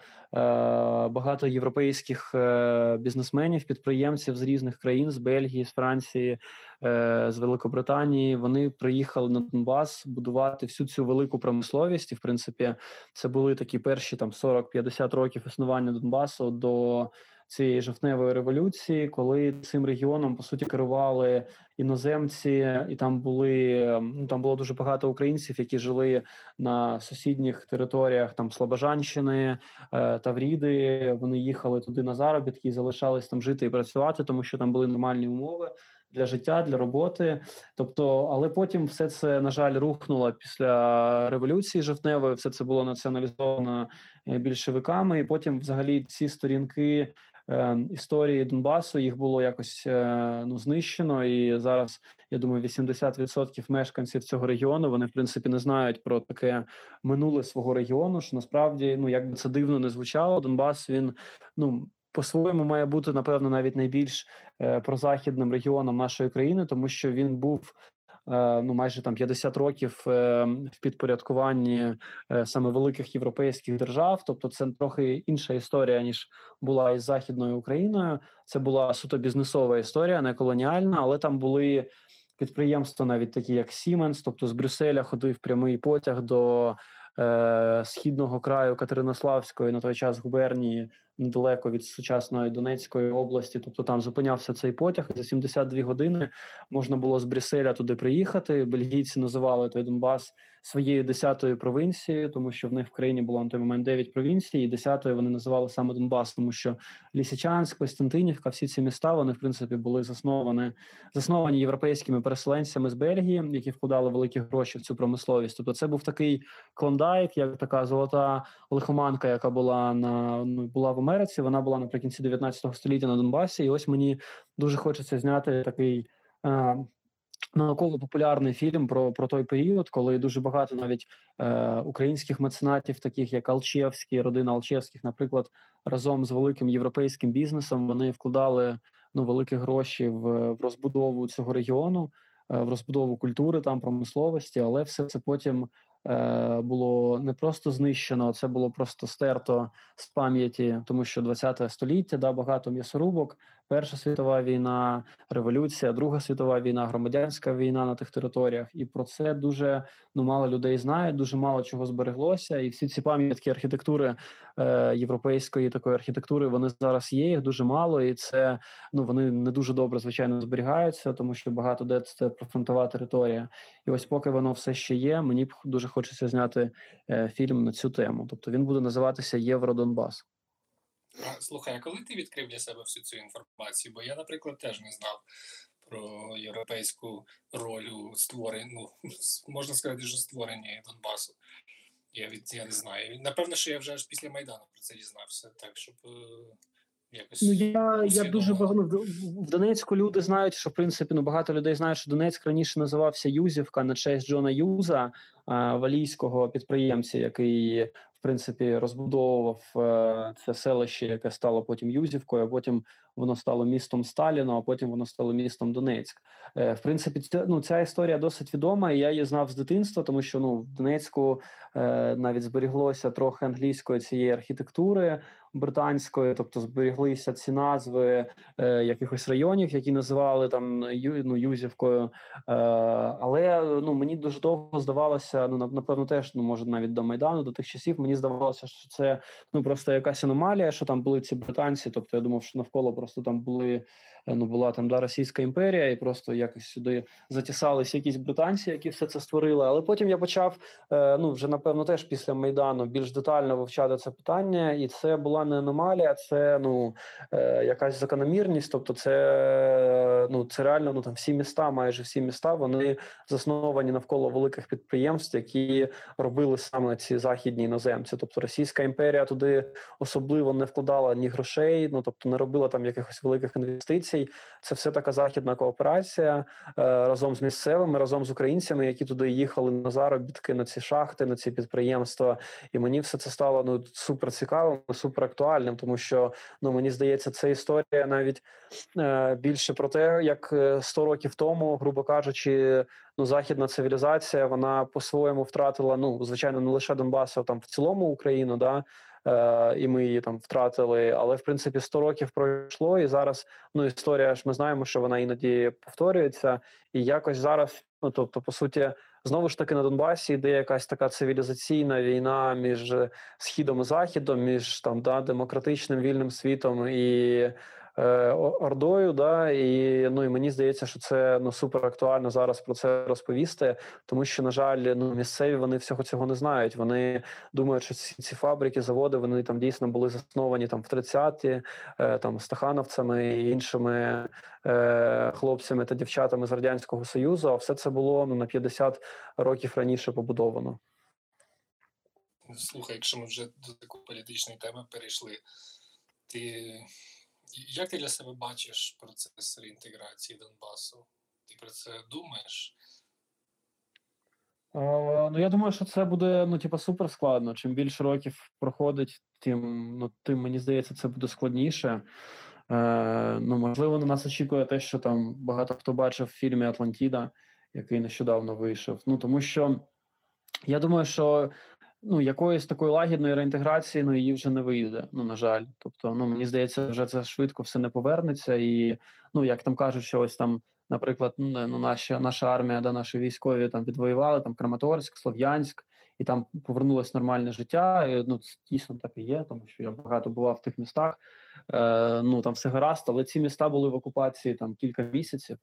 багато європейських е, бізнесменів, підприємців з різних країн, з Бельгії, з Франції, е, з Великобританії, вони приїхали на Донбас будувати всю цю велику промисловість. І в принципі, це були такі перші там 40-50 років існування Донбасу до цієї жовтневої революції, коли цим регіоном по суті керували іноземці, і там були ну там було дуже багато українців, які жили на сусідніх територіях там Слобожанщини, е, Тавріди. Вони їхали туди на заробітки і залишались там жити і працювати, тому що там були нормальні умови. Для життя, для роботи, тобто, але потім все це на жаль рухнуло після революції жовтневої. Все це було націоналізовано е, більшовиками, і потім, взагалі, ці сторінки історії Донбасу їх було якось е, ну знищено. І зараз я думаю, 80% мешканців цього регіону вони в принципі не знають про таке минуле свого регіону. Що насправді, ну як би це дивно не звучало, Донбас він ну. По-своєму має бути напевно навіть найбільш е, прозахідним регіоном нашої країни, тому що він був ну майже там 50 років е, в підпорядкуванні е, саме великих європейських держав. Тобто, це трохи інша історія ніж була із західною Україною. Це була суто бізнесова історія, не колоніальна, але там були підприємства, навіть такі як Siemens, тобто з Брюсселя ходив прямий потяг до е, східного краю Катеринославської на той час губернії недалеко від сучасної Донецької області. Тобто там зупинявся цей потяг. За 72 години можна було з Брюсселя туди приїхати. Бельгійці називали той Донбас своєю десятою провінцією, тому що в них в країні було на той момент 9 провінцій, і десятою вони називали саме Донбас, тому що Лісичанськ, Костянтинівка, всі ці міста вони в принципі були засновані засновані європейськими переселенцями з Бельгії, які вкладали великі гроші в цю промисловість. Тобто, це був такий клондайк, як така золота лихоманка, яка була на ну, була в Америці. Вона була наприкінці 19 століття на Донбасі. І ось мені дуже хочеться зняти такий. Е, Науково-популярний фільм про про той період, коли дуже багато навіть е, українських меценатів, таких як Алчевський, родина Алчевських, наприклад, разом з великим європейським бізнесом, вони вкладали ну великі гроші в, в розбудову цього регіону, е, в розбудову культури там промисловості, але все це потім було не просто знищено, це було просто стерто з пам'яті, тому що 20 століття да багато м'ясорубок. Перша світова війна, революція, Друга світова війна, громадянська війна на тих територіях, і про це дуже ну мало людей знають. Дуже мало чого збереглося, і всі ці пам'ятки архітектури е, європейської такої архітектури вони зараз є. Їх дуже мало, і це ну вони не дуже добре звичайно зберігаються, тому що багато де це профронтова територія. І ось, поки воно все ще є, мені б дуже хочеться зняти е, фільм на цю тему. Тобто він буде називатися Євродонбас. Слухай, а коли ти відкрив для себе всю цю інформацію? Бо я, наприклад, теж не знав про європейську роль у створенні, ну, можна сказати, що створення Донбасу. Я від я не знаю. Напевно, що я вже аж після Майдану про це дізнався, так щоб е, якось. Ну я я дуже багато в Донецьку люди знають, що в принципі ну багато людей знають, що Донецьк раніше називався Юзівка на честь Джона Юза, валійського підприємця, який в принципі розбудовував е, це селище, яке стало потім Юзівкою. а Потім воно стало містом Сталіна, а потім воно стало містом Донецьк. Е, в принципі, ця, ну ця історія досить відома. і Я її знав з дитинства, тому що ну в Донецьку е, навіть зберіглося трохи англійської цієї архітектури британської, тобто зберіглися ці назви е, якихось районів, які називали там ну, Юзівкою. Е, але ну мені дуже довго здавалося, ну напевно, теж ну може навіть до майдану, до тих часів мені здавалося, що це ну просто якась аномалія, що там були ці британці. Тобто я думав, що навколо просто там були ну була там да Російська імперія, і просто якось сюди затісалися якісь британці, які все це створили. Але потім я почав е, ну вже напевно теж після майдану більш детально вивчати це питання, і це була не аномалія, це ну е, якась закономірність. Тобто, це ну це реально ну там всі міста, майже всі міста, вони засновані навколо великих підприємств, які робили саме ці західні іноземці. Тобто Російська імперія туди особливо не вкладала ні грошей, ну тобто не робила там якихось великих інвестицій інвестицій. Це все така західна кооперація е, разом з місцевими, разом з українцями, які туди їхали на заробітки на ці шахти, на ці підприємства. І мені все це стало ну супер цікавим, супер актуальним, тому що ну мені здається, це історія навіть е, більше про те, як 100 е, років тому, грубо кажучи, ну західна цивілізація вона по-своєму втратила. Ну звичайно, не лише Донбасу, там в цілому Україну, да. Е, і ми її там втратили. Але в принципі 100 років пройшло, і зараз ну історія ж ми знаємо, що вона іноді повторюється, і якось зараз, ну тобто, по суті, знову ж таки на Донбасі йде якась така цивілізаційна війна між східом і західом, між там да демократичним вільним світом і ордою, да і ну і мені здається, що це ну супер актуально зараз про це розповісти, тому що на жаль, ну місцеві вони всього цього не знають. Вони думають, що ці ці фабрики, заводи вони там дійсно були засновані там в 30-ті, е, там стахановцями і іншими е, хлопцями та дівчатами з радянського союзу. А все це було ну на 50 років раніше побудовано. Слухай, якщо ми вже до такої політичної теми перейшли, ти як ти для себе бачиш процес реінтеграції Донбасу? Ти про це думаєш? ну, я думаю, що це буде ну, типу, супер складно. Чим більше років проходить, тим ну, тим мені здається, це буде складніше. Е, Ну, можливо, на нас очікує те, що там багато хто бачив в фільмі Атлантіда, який нещодавно вийшов. Ну тому що я думаю, що ну якоїсь такої лагідної реінтеграції ну її вже не вийде. Ну на жаль, тобто, ну мені здається, вже це швидко все не повернеться, і ну як там кажуть, що ось там, наприклад, ну, ну наша наша армія, да наші військові там відвоювали там Краматорськ, Слов'янськ. і там повернулось нормальне життя. І, ну дійсно так і є, тому що я багато бував в тих містах. Е, Ну там все гаразд, але ці міста були в окупації там кілька місяців.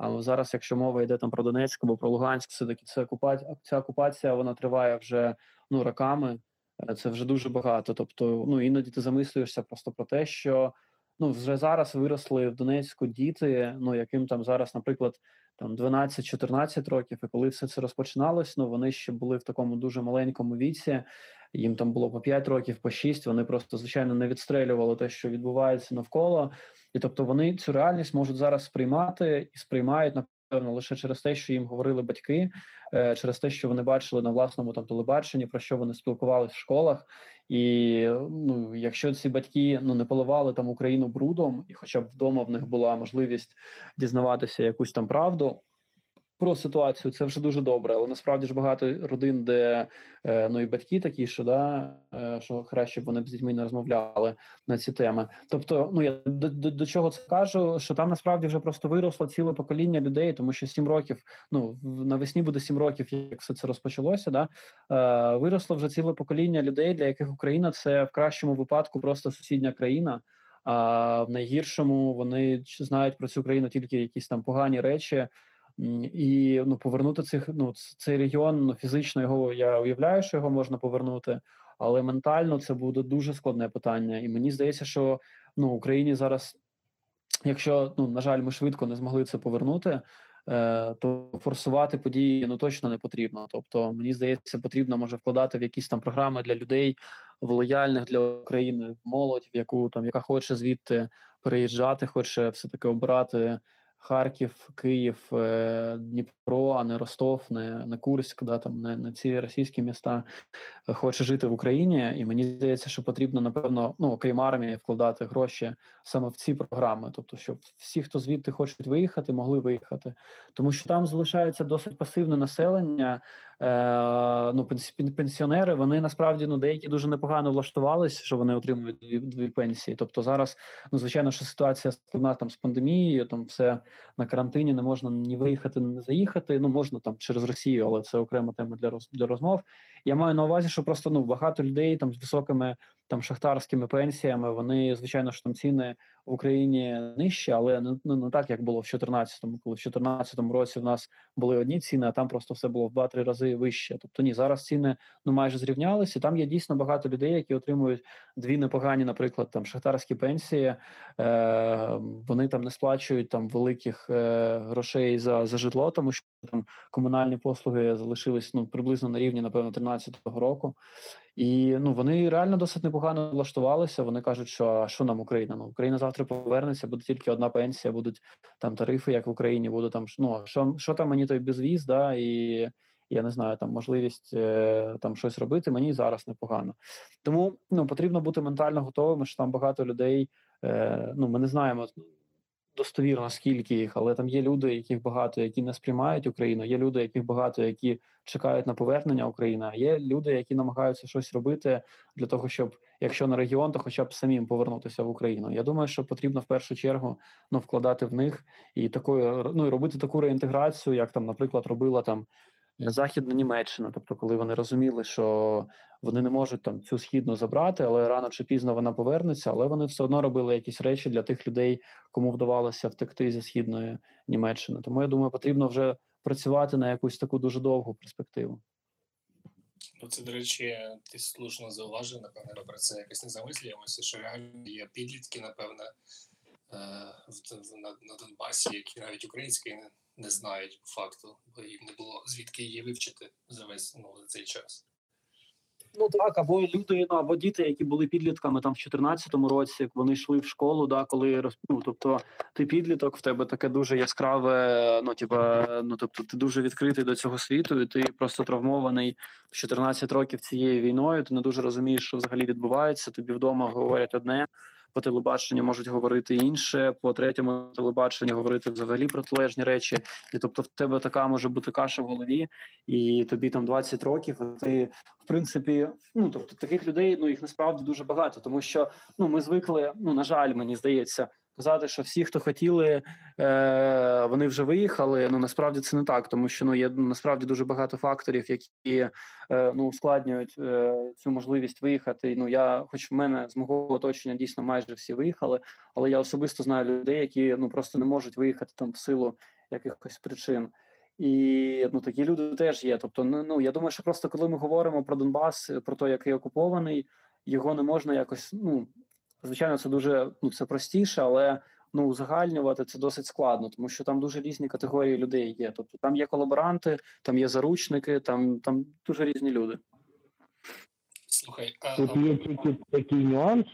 А зараз, якщо мова йде там про Донецьк або про Луганськ, все таки це окупація. Ця окупація вона триває вже ну роками. Е, це вже дуже багато. Тобто, ну іноді ти замислюєшся просто про те, що ну вже зараз виросли в Донецьку діти, ну яким там зараз, наприклад, там 12-14 років, і коли все це розпочиналось, ну вони ще були в такому дуже маленькому віці. Їм там було по 5 років, по 6, Вони просто звичайно не відстрелювали те, що відбувається навколо, і тобто вони цю реальність можуть зараз сприймати і сприймають напевно лише через те, що їм говорили батьки, е, через те, що вони бачили на власному там телебаченні, про що вони спілкувалися в школах. І ну, якщо ці батьки ну не поливали там Україну брудом, і хоча б вдома в них була можливість дізнаватися якусь там правду, про ситуацію це вже дуже добре, але насправді ж багато родин, де е, ну і батьки такі, що да е, що краще б вони з дітьми не розмовляли на ці теми. Тобто, ну я до, до, до чого це кажу, що там насправді вже просто виросло ціле покоління людей, тому що сім років, ну навесні буде сім років, як все це розпочалося. Да е, виросло вже ціле покоління людей, для яких Україна це в кращому випадку просто сусідня країна. А в найгіршому вони знають про цю країну тільки якісь там погані речі. І ну повернути цих ну цей регіон ну фізично його я уявляю, що його можна повернути, але ментально це буде дуже складне питання. І мені здається, що ну Україні зараз, якщо ну на жаль, ми швидко не змогли це повернути, е, то форсувати події ну точно не потрібно. Тобто, мені здається, потрібно може вкладати в якісь там програми для людей в лояльних для України молодь, в яку там яка хоче звідти переїжджати, хоче все таки обирати. Харків, Київ, е, Дніпро, а не Ростов, не не Курськ, да там не, не ці російські міста е, хоче жити в Україні, і мені здається, що потрібно напевно, ну окрім армії, вкладати гроші саме в ці програми, тобто, щоб всі, хто звідти хочуть виїхати, могли виїхати, тому що там залишається досить пасивне населення. Е, ну, пенсіонери, вони насправді ну деякі дуже непогано влаштувалися, що вони отримують дві, дві пенсії. Тобто зараз, ну звичайно, що ситуація складна там з пандемією, там все на карантині не можна ні виїхати, ні заїхати. Ну можна там через Росію, але це окрема тема для роз, для розмов. Я маю на увазі, що просто ну багато людей там з високими там шахтарськими пенсіями. Вони звичайно ж там ціни в Україні нижчі, але не, ну, не так як було в 2014-му, коли в 2014 році в нас були одні ціни, а там просто все було в 2-3 рази вище. Тобто ні, зараз ціни ну майже зрівнялися. Там є дійсно багато людей, які отримують дві непогані, наприклад, там шахтарські пенсії. Е, Вони там не сплачують там великих е, грошей за за житло, тому що там комунальні послуги залишились ну приблизно на рівні, напевно, 13-го року. І ну вони реально досить непогано влаштувалися. Вони кажуть, що а що нам Україна? Ну Україна завтра повернеться, буде тільки одна пенсія, будуть там тарифи, як в Україні, буде там ну, що що там мені той безвіз, да і я не знаю, там можливість е, там щось робити. Мені зараз непогано. Тому ну потрібно бути ментально готовими. що там багато людей. Е, Ну ми не знаємо достовірно скільки їх, але там є люди, яких багато, які не сприймають Україну. Є люди, яких багато, які чекають на повернення України. Є люди, які намагаються щось робити для того, щоб якщо на регіон, то хоча б самим повернутися в Україну. Я думаю, що потрібно в першу чергу ну вкладати в них і такою ну робити таку реінтеграцію, як там, наприклад, робила там. Західна Німеччина, тобто, коли вони розуміли, що вони не можуть там цю східну забрати, але рано чи пізно вона повернеться. Але вони все одно робили якісь речі для тих людей, кому вдавалося втекти зі східної Німеччини. Тому я думаю, потрібно вже працювати на якусь таку дуже довгу перспективу. Ну, це, до речі, ти слушно зауважив, напевне, ми про це якось не замислюємося, що реально є підлітки, напевне, е, на, Донбасі, які навіть української не, знають по факту, бо їм не було звідки її вивчити за весь ну, за цей час. Ну так, або люди, ну або діти, які були підлітками там в 14-му році, вони йшли в школу, да, коли ну, тобто ти підліток, в тебе таке дуже яскраве, ну типа, ну тобто ти дуже відкритий до цього світу, і ти просто травмований в 14 років цією війною. Ти не дуже розумієш, що взагалі відбувається. Тобі вдома говорять одне по телебаченню можуть говорити інше, по третьому телебаченню говорити взагалі протилежні речі, і тобто в тебе така може бути каша в голові, і тобі там 20 років. Ти в принципі, ну тобто таких людей ну їх насправді дуже багато, тому що ну ми звикли. Ну на жаль, мені здається, казати, що всі, хто хотіли, е, вони вже виїхали. Ну насправді це не так, тому що ну є насправді дуже багато факторів, які е, ну ускладнюють е, цю можливість виїхати. Ну я, хоч в мене з мого оточення дійсно майже всі виїхали, але я особисто знаю людей, які ну просто не можуть виїхати там в силу якихось причин. І ну такі люди теж є. Тобто, ну, ну я думаю, що просто коли ми говоримо про Донбас, про те, який окупований, його не можна якось. Ну звичайно, це дуже ну це простіше, але ну узагальнювати це досить складно, тому що там дуже різні категорії людей є. Тобто там є колаборанти, там є заручники, там там дуже різні люди. Слухай, а, Тут є тільки такий нюанс.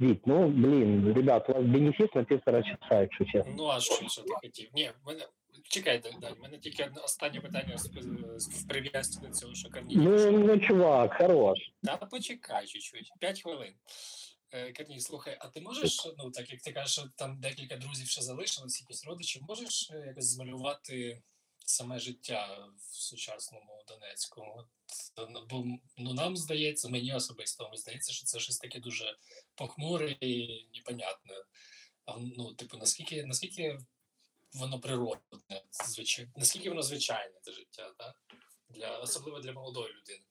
Вік, ну блін, ребят, у вас бенефіс на півтора часа, якщо чесно. Ну, а що, що ти хотів? Ні, мене чекайте, Дань, в мене тільки одне останнє питання з- прив'язці до цього, що Корній. Ну, ну чувак, хорош. Та почекай чуть-чуть, 5 хвилин. Е, слухай, а ти можеш, ну так як ти кажеш, що там декілька друзів ще залишилось, якісь родичі, можеш е, якось змалювати саме життя в сучасному Донецьку? От, ну, бо ну, нам здається, мені особисто здається, що це щось таке дуже похмуре і непонятне. А ну, типу, наскільки, наскільки воно природне, звичайно, наскільки воно звичайне це життя, так? Для, особливо для молодої людини.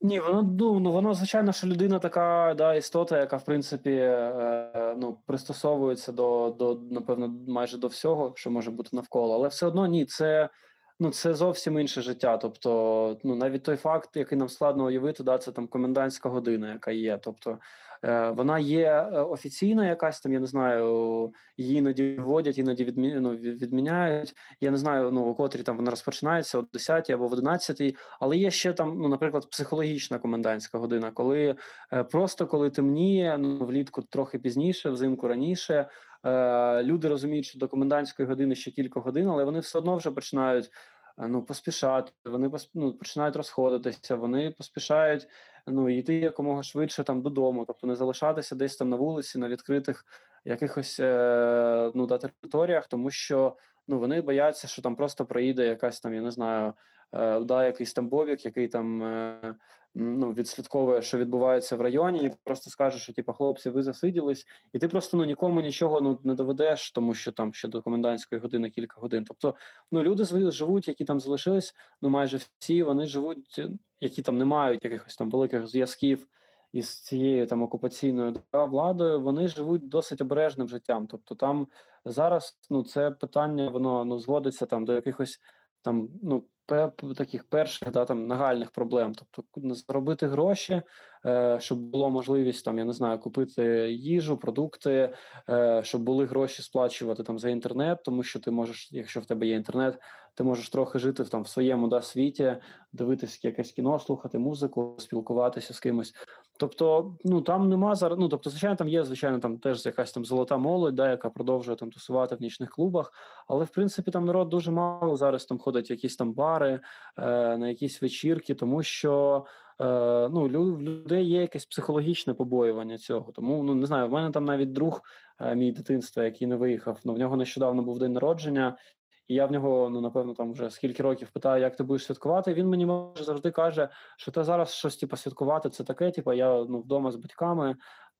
Ні, воно ну, ну воно звичайно, що людина така да, істота, яка в принципі е, ну, пристосовується до, до напевно майже до всього, що може бути навколо, але все одно ні, це ну це зовсім інше життя. Тобто, ну навіть той факт, який нам складно уявити, да, це там комендантська година, яка є. Тобто е, вона є е, офіційна, якась там, я не знаю, її іноді вводять, іноді відмі, ну, відміняють. Я не знаю, ну у котрій там вона розпочинається о 10 або в 11, але є ще там, ну, наприклад, психологічна комендантська година, коли е, просто коли темніє, ну влітку трохи пізніше, взимку раніше. Е, люди розуміють, що до комендантської години ще кілька годин, але вони все одно вже починають е, ну, поспішати, вони ну, починають розходитися, вони поспішають ну, йти якомога швидше там додому, тобто не залишатися десь там на вулиці, на відкритих якихось е, ну, да, територіях, тому що ну, вони бояться, що там просто проїде якась там, я не знаю, е, да, якийсь там бобік, який там е, ну, відслідковує, що відбувається в районі, і просто скаже, що типу, хлопці, ви засиділись, і ти просто ну нікому нічого ну не доведеш, тому що там ще до комендантської години кілька годин. Тобто, ну люди живуть, які там залишились, ну майже всі вони живуть, які там не мають якихось там великих зв'язків із цією там окупаційною владою. Вони живуть досить обережним життям. Тобто, там зараз ну це питання, воно ну зводиться там до якихось там ну таких перших да, там нагальних проблем. Тобто заробити гроші, е, щоб було можливість там, я не знаю, купити їжу, продукти, е, щоб були гроші сплачувати там за інтернет, тому що ти можеш, якщо в тебе є інтернет, ти можеш трохи жити там в своєму да, світі, дивитися якесь кіно, слухати музику, спілкуватися з кимось. Тобто, ну там нема зараз. Ну тобто, звичайно, там є звичайно там теж якась там золота молодь, да, яка продовжує там тусувати в нічних клубах. Але в принципі там народ дуже мало зараз там ходить в якісь там бари, е, на якісь вечірки, тому що е, ну в людей є якесь психологічне побоювання цього. Тому ну не знаю, в мене там навіть друг е, мій дитинства, який не виїхав. Ну в нього нещодавно був день народження. І я в нього, ну напевно, там вже скільки років питаю, як ти будеш святкувати. Він мені може завжди каже, що та зараз щось типу, святкувати, це таке, типу, я ну вдома з батьками,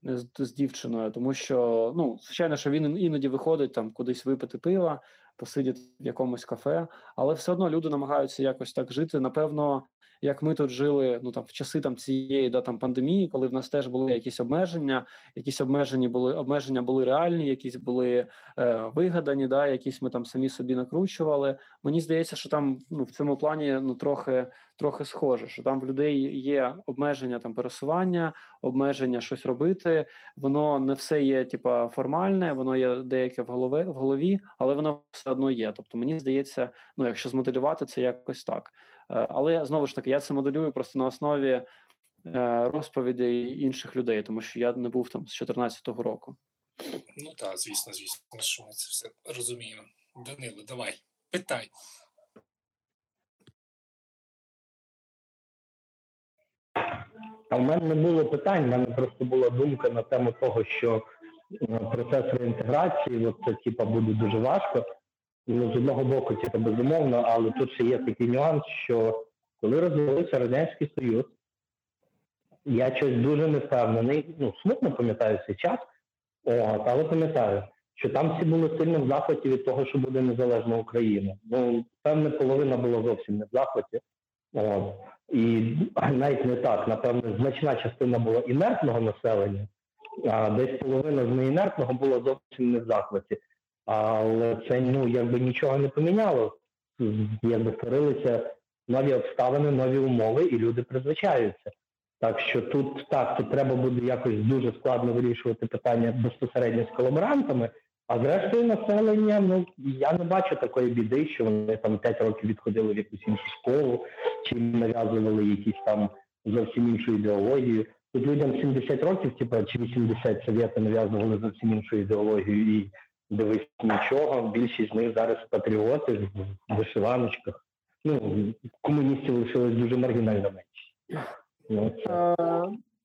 е, з, з дівчиною, тому що ну, звичайно, що він іноді виходить там кудись випити пива, посидіти в якомусь кафе, але все одно люди намагаються якось так жити. Напевно, як ми тут жили, ну там в часи там цієї да там пандемії, коли в нас теж були якісь обмеження, якісь обмежені були обмеження були реальні, якісь були е, вигадані, да, якісь ми там самі собі накручували. Мені здається, що там ну в цьому плані ну трохи трохи схоже, що там в людей є обмеження там пересування, обмеження щось робити. Воно не все є, типа формальне, воно є деяке в голові в голові, але воно все одно є. Тобто, мені здається, ну якщо змоделювати це якось так. Е, Але знову ж таки, я це моделюю просто на основі е, розповідей інших людей, тому що я не був там з 14 року. Ну так, звісно, звісно, що ми це все розуміємо. Данило, давай, питай. А в мене не було питань, в мене просто була думка на тему того, що е, процес реінтеграції, от це типа буде дуже важко. Ну, з одного боку, типа, безумовно, але тут ще є такий нюанс, що коли розвалився Радянський Союз, я щось дуже не впевнений, ну, смутно пам'ятаю цей час, От, але пам'ятаю, що там всі були сильно в захваті від того, що буде незалежна Україна. Ну, певне, половина була зовсім не в захваті. От. І навіть не так, напевно, значна частина була інертного населення, а десь половина з неінертного була зовсім не в захваті. Але це ну якби нічого не поміняло. Якби створилися нові обставини, нові умови, і люди призвичаються. Так що тут так, тут треба буде якось дуже складно вирішувати питання безпосередньо з колаборантами, а зрештою населення, ну я не бачу такої біди, що вони там 5 років відходили в якусь іншу школу, чи нав'язували якісь там зовсім іншу ідеологію. Тут людям 70 років, типу, чи 80 совєти нав'язували зовсім іншу ідеологію і дивись нічого. Більшість з них зараз патріоти в вишиваночках. Ну, комуністів лишилось дуже маргінально менше. Ну, це...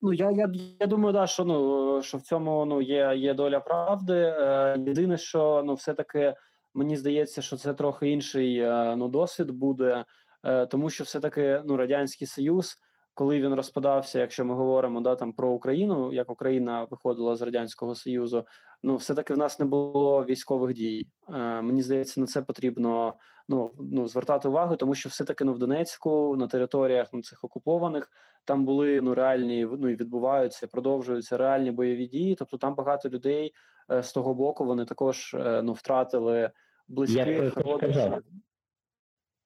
Ну, я я, я думаю, да, що ну що в цьому ну є є доля правди. Е, Єдине, що ну все-таки мені здається, що це трохи інший е, ну досвід буде, е, тому що все-таки ну радянський союз, коли він розпадався, якщо ми говоримо да там про Україну, як Україна виходила з радянського союзу, ну все таки в нас не було військових дій. Е, Мені здається, на це потрібно ну ну звертати увагу, тому що все таки ну в Донецьку на територіях ну, цих окупованих там були ну реальні ну і відбуваються, продовжуються реальні бойові дії. Тобто там багато людей е, з того боку вони також е, ну втратили близьких родичів.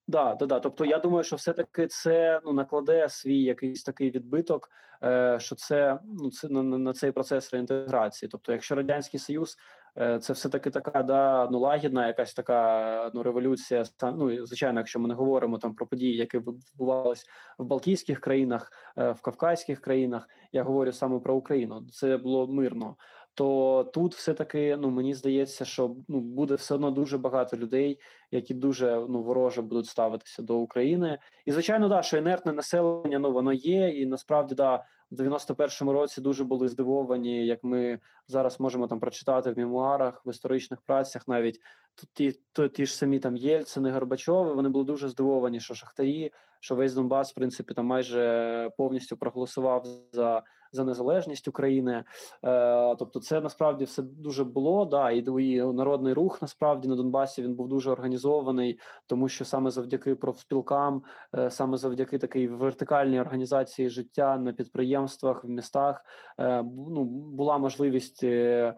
Да, да, да. Тобто, я думаю, що все-таки це ну накладе свій якийсь такий відбиток, е, що це ну це на, на цей процес реінтеграції. Тобто, якщо радянський союз Е, це все таки така да ну лагідна, якась така ну революція. ну, звичайно, якщо ми не говоримо там про події, які відбувалися в Балтійських країнах, е, в Кавказьких країнах. Я говорю саме про Україну. Це було мирно. То тут все таки ну мені здається, що ну буде все одно дуже багато людей, які дуже ну вороже будуть ставитися до України. І звичайно, да, що інертне населення ну воно є, і насправді да в 91-му році дуже були здивовані, як ми зараз можемо там прочитати в мемуарах, в історичних працях, навіть тут ті, то, ті ж самі там Єльцини, Горбачови, вони були дуже здивовані, що шахтарі, що весь Донбас, в принципі, там майже повністю проголосував за за незалежність України. Е, Тобто, це насправді все дуже було. Да, і, і народний рух насправді на Донбасі він був дуже організований, тому що саме завдяки профспілкам, е, саме завдяки такій вертикальній організації життя на підприємствах в містах, е, ну була можливість е, е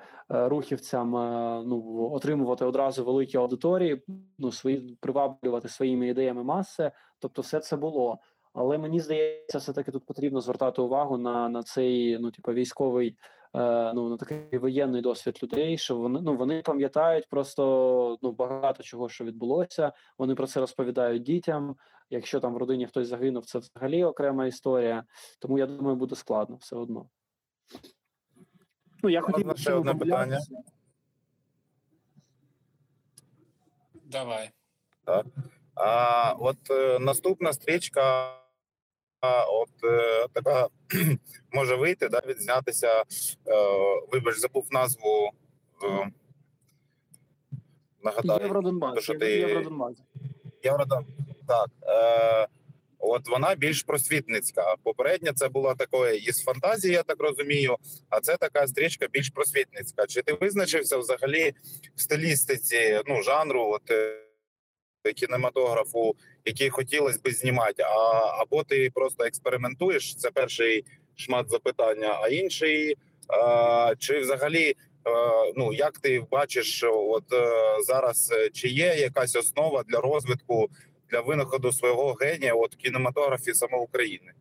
рухівцям е, ну отримувати одразу великі аудиторії, ну свої приваблювати своїми ідеями маси. Тобто, все це було. Але мені здається, все таки тут потрібно звертати увагу на на цей ну типу, військовий, е, ну на такий воєнний досвід людей, що вони ну вони пам'ятають просто ну багато чого, що відбулося. Вони про це розповідають дітям. Якщо там в родині хтось загинув, це взагалі окрема історія. Тому я думаю, буде складно все одно. Ну я хотів ще одне питання. Давай. Так. А от е, наступна стрічка от е, така може вийти, да, відзнятися. Е, вибач, забув назву. Е, нагадаю, Євродонбас. Що ти... Євродонбас. Євродон... Так. Е, От вона більш просвітницька. Попередня це була такою із фантазії, я так розумію. А це така стрічка більш просвітницька. Чи ти визначився взагалі в стилістиці ну жанру? От кінематографу, який хотілося би знімати, а або ти просто експериментуєш. Це перший шмат запитання. А інший а, чи взагалі, а, ну як ти бачиш, от е, зараз е, чи є якась основа для розвитку для винаходу свого генія от в кінематографі саме України?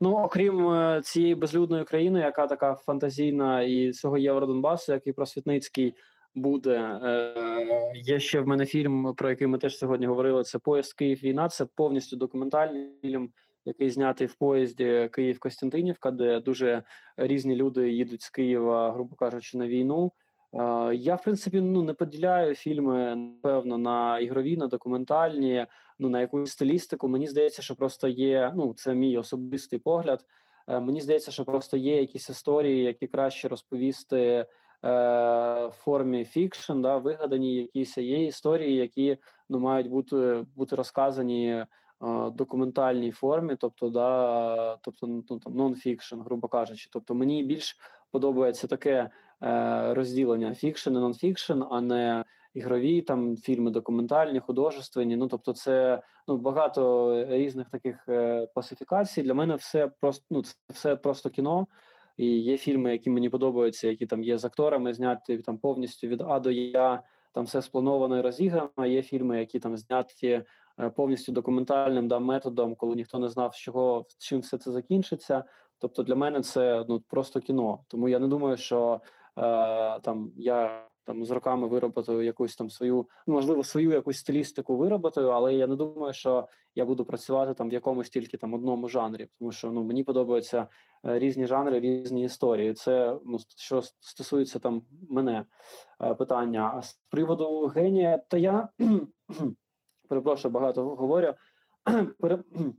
Ну, окрім е, цієї безлюдної країни, яка така фантазійна, і цього Євродонбасу, як і просвітницький буде. Е, Є ще в мене фільм, про який ми теж сьогодні говорили. Це поїзд Київ війна. Це повністю документальний фільм, який знятий в поїзді Київ Костянтинівка, де дуже різні люди їдуть з Києва, грубо кажучи, на війну. Е, я в принципі ну не поділяю фільми напевно на ігрові, на документальні, ну на якусь стилістику. Мені здається, що просто є. Ну це мій особистий погляд. Е, мені здається, що просто є якісь історії, які краще розповісти Е, формі фікшн, да, вигадані якісь є історії, які ну мають бути бути розказані документальній формі, тобто, да, тобто ну, там нон-фікшн, грубо кажучи. Тобто мені більш подобається таке е, розділення фікшн і нон-фікшн, а не ігрові там фільми, документальні, художественні. Ну тобто, це ну багато різних таких е, класифікацій. Для мене все просто ну це все просто кіно. І є фільми, які мені подобаються, які там є з акторами, зняті там повністю від А до Я, там все сплановано і розіграно. Є фільми, які там зняті е, повністю документальним да, методом, коли ніхто не знав, з чого чим все це закінчиться. Тобто для мене це ну просто кіно. Тому я не думаю, що е, там я там з роками вироботаю якусь там свою, ну можливо, свою якусь стилістику вироботаю, але я не думаю, що я буду працювати там в якомусь тільки там одному жанрі, тому що ну мені подобаються е, різні жанри, різні історії. Це ну що стосується там мене е, питання. А з приводу генія, то я перепрошую, багато говорю.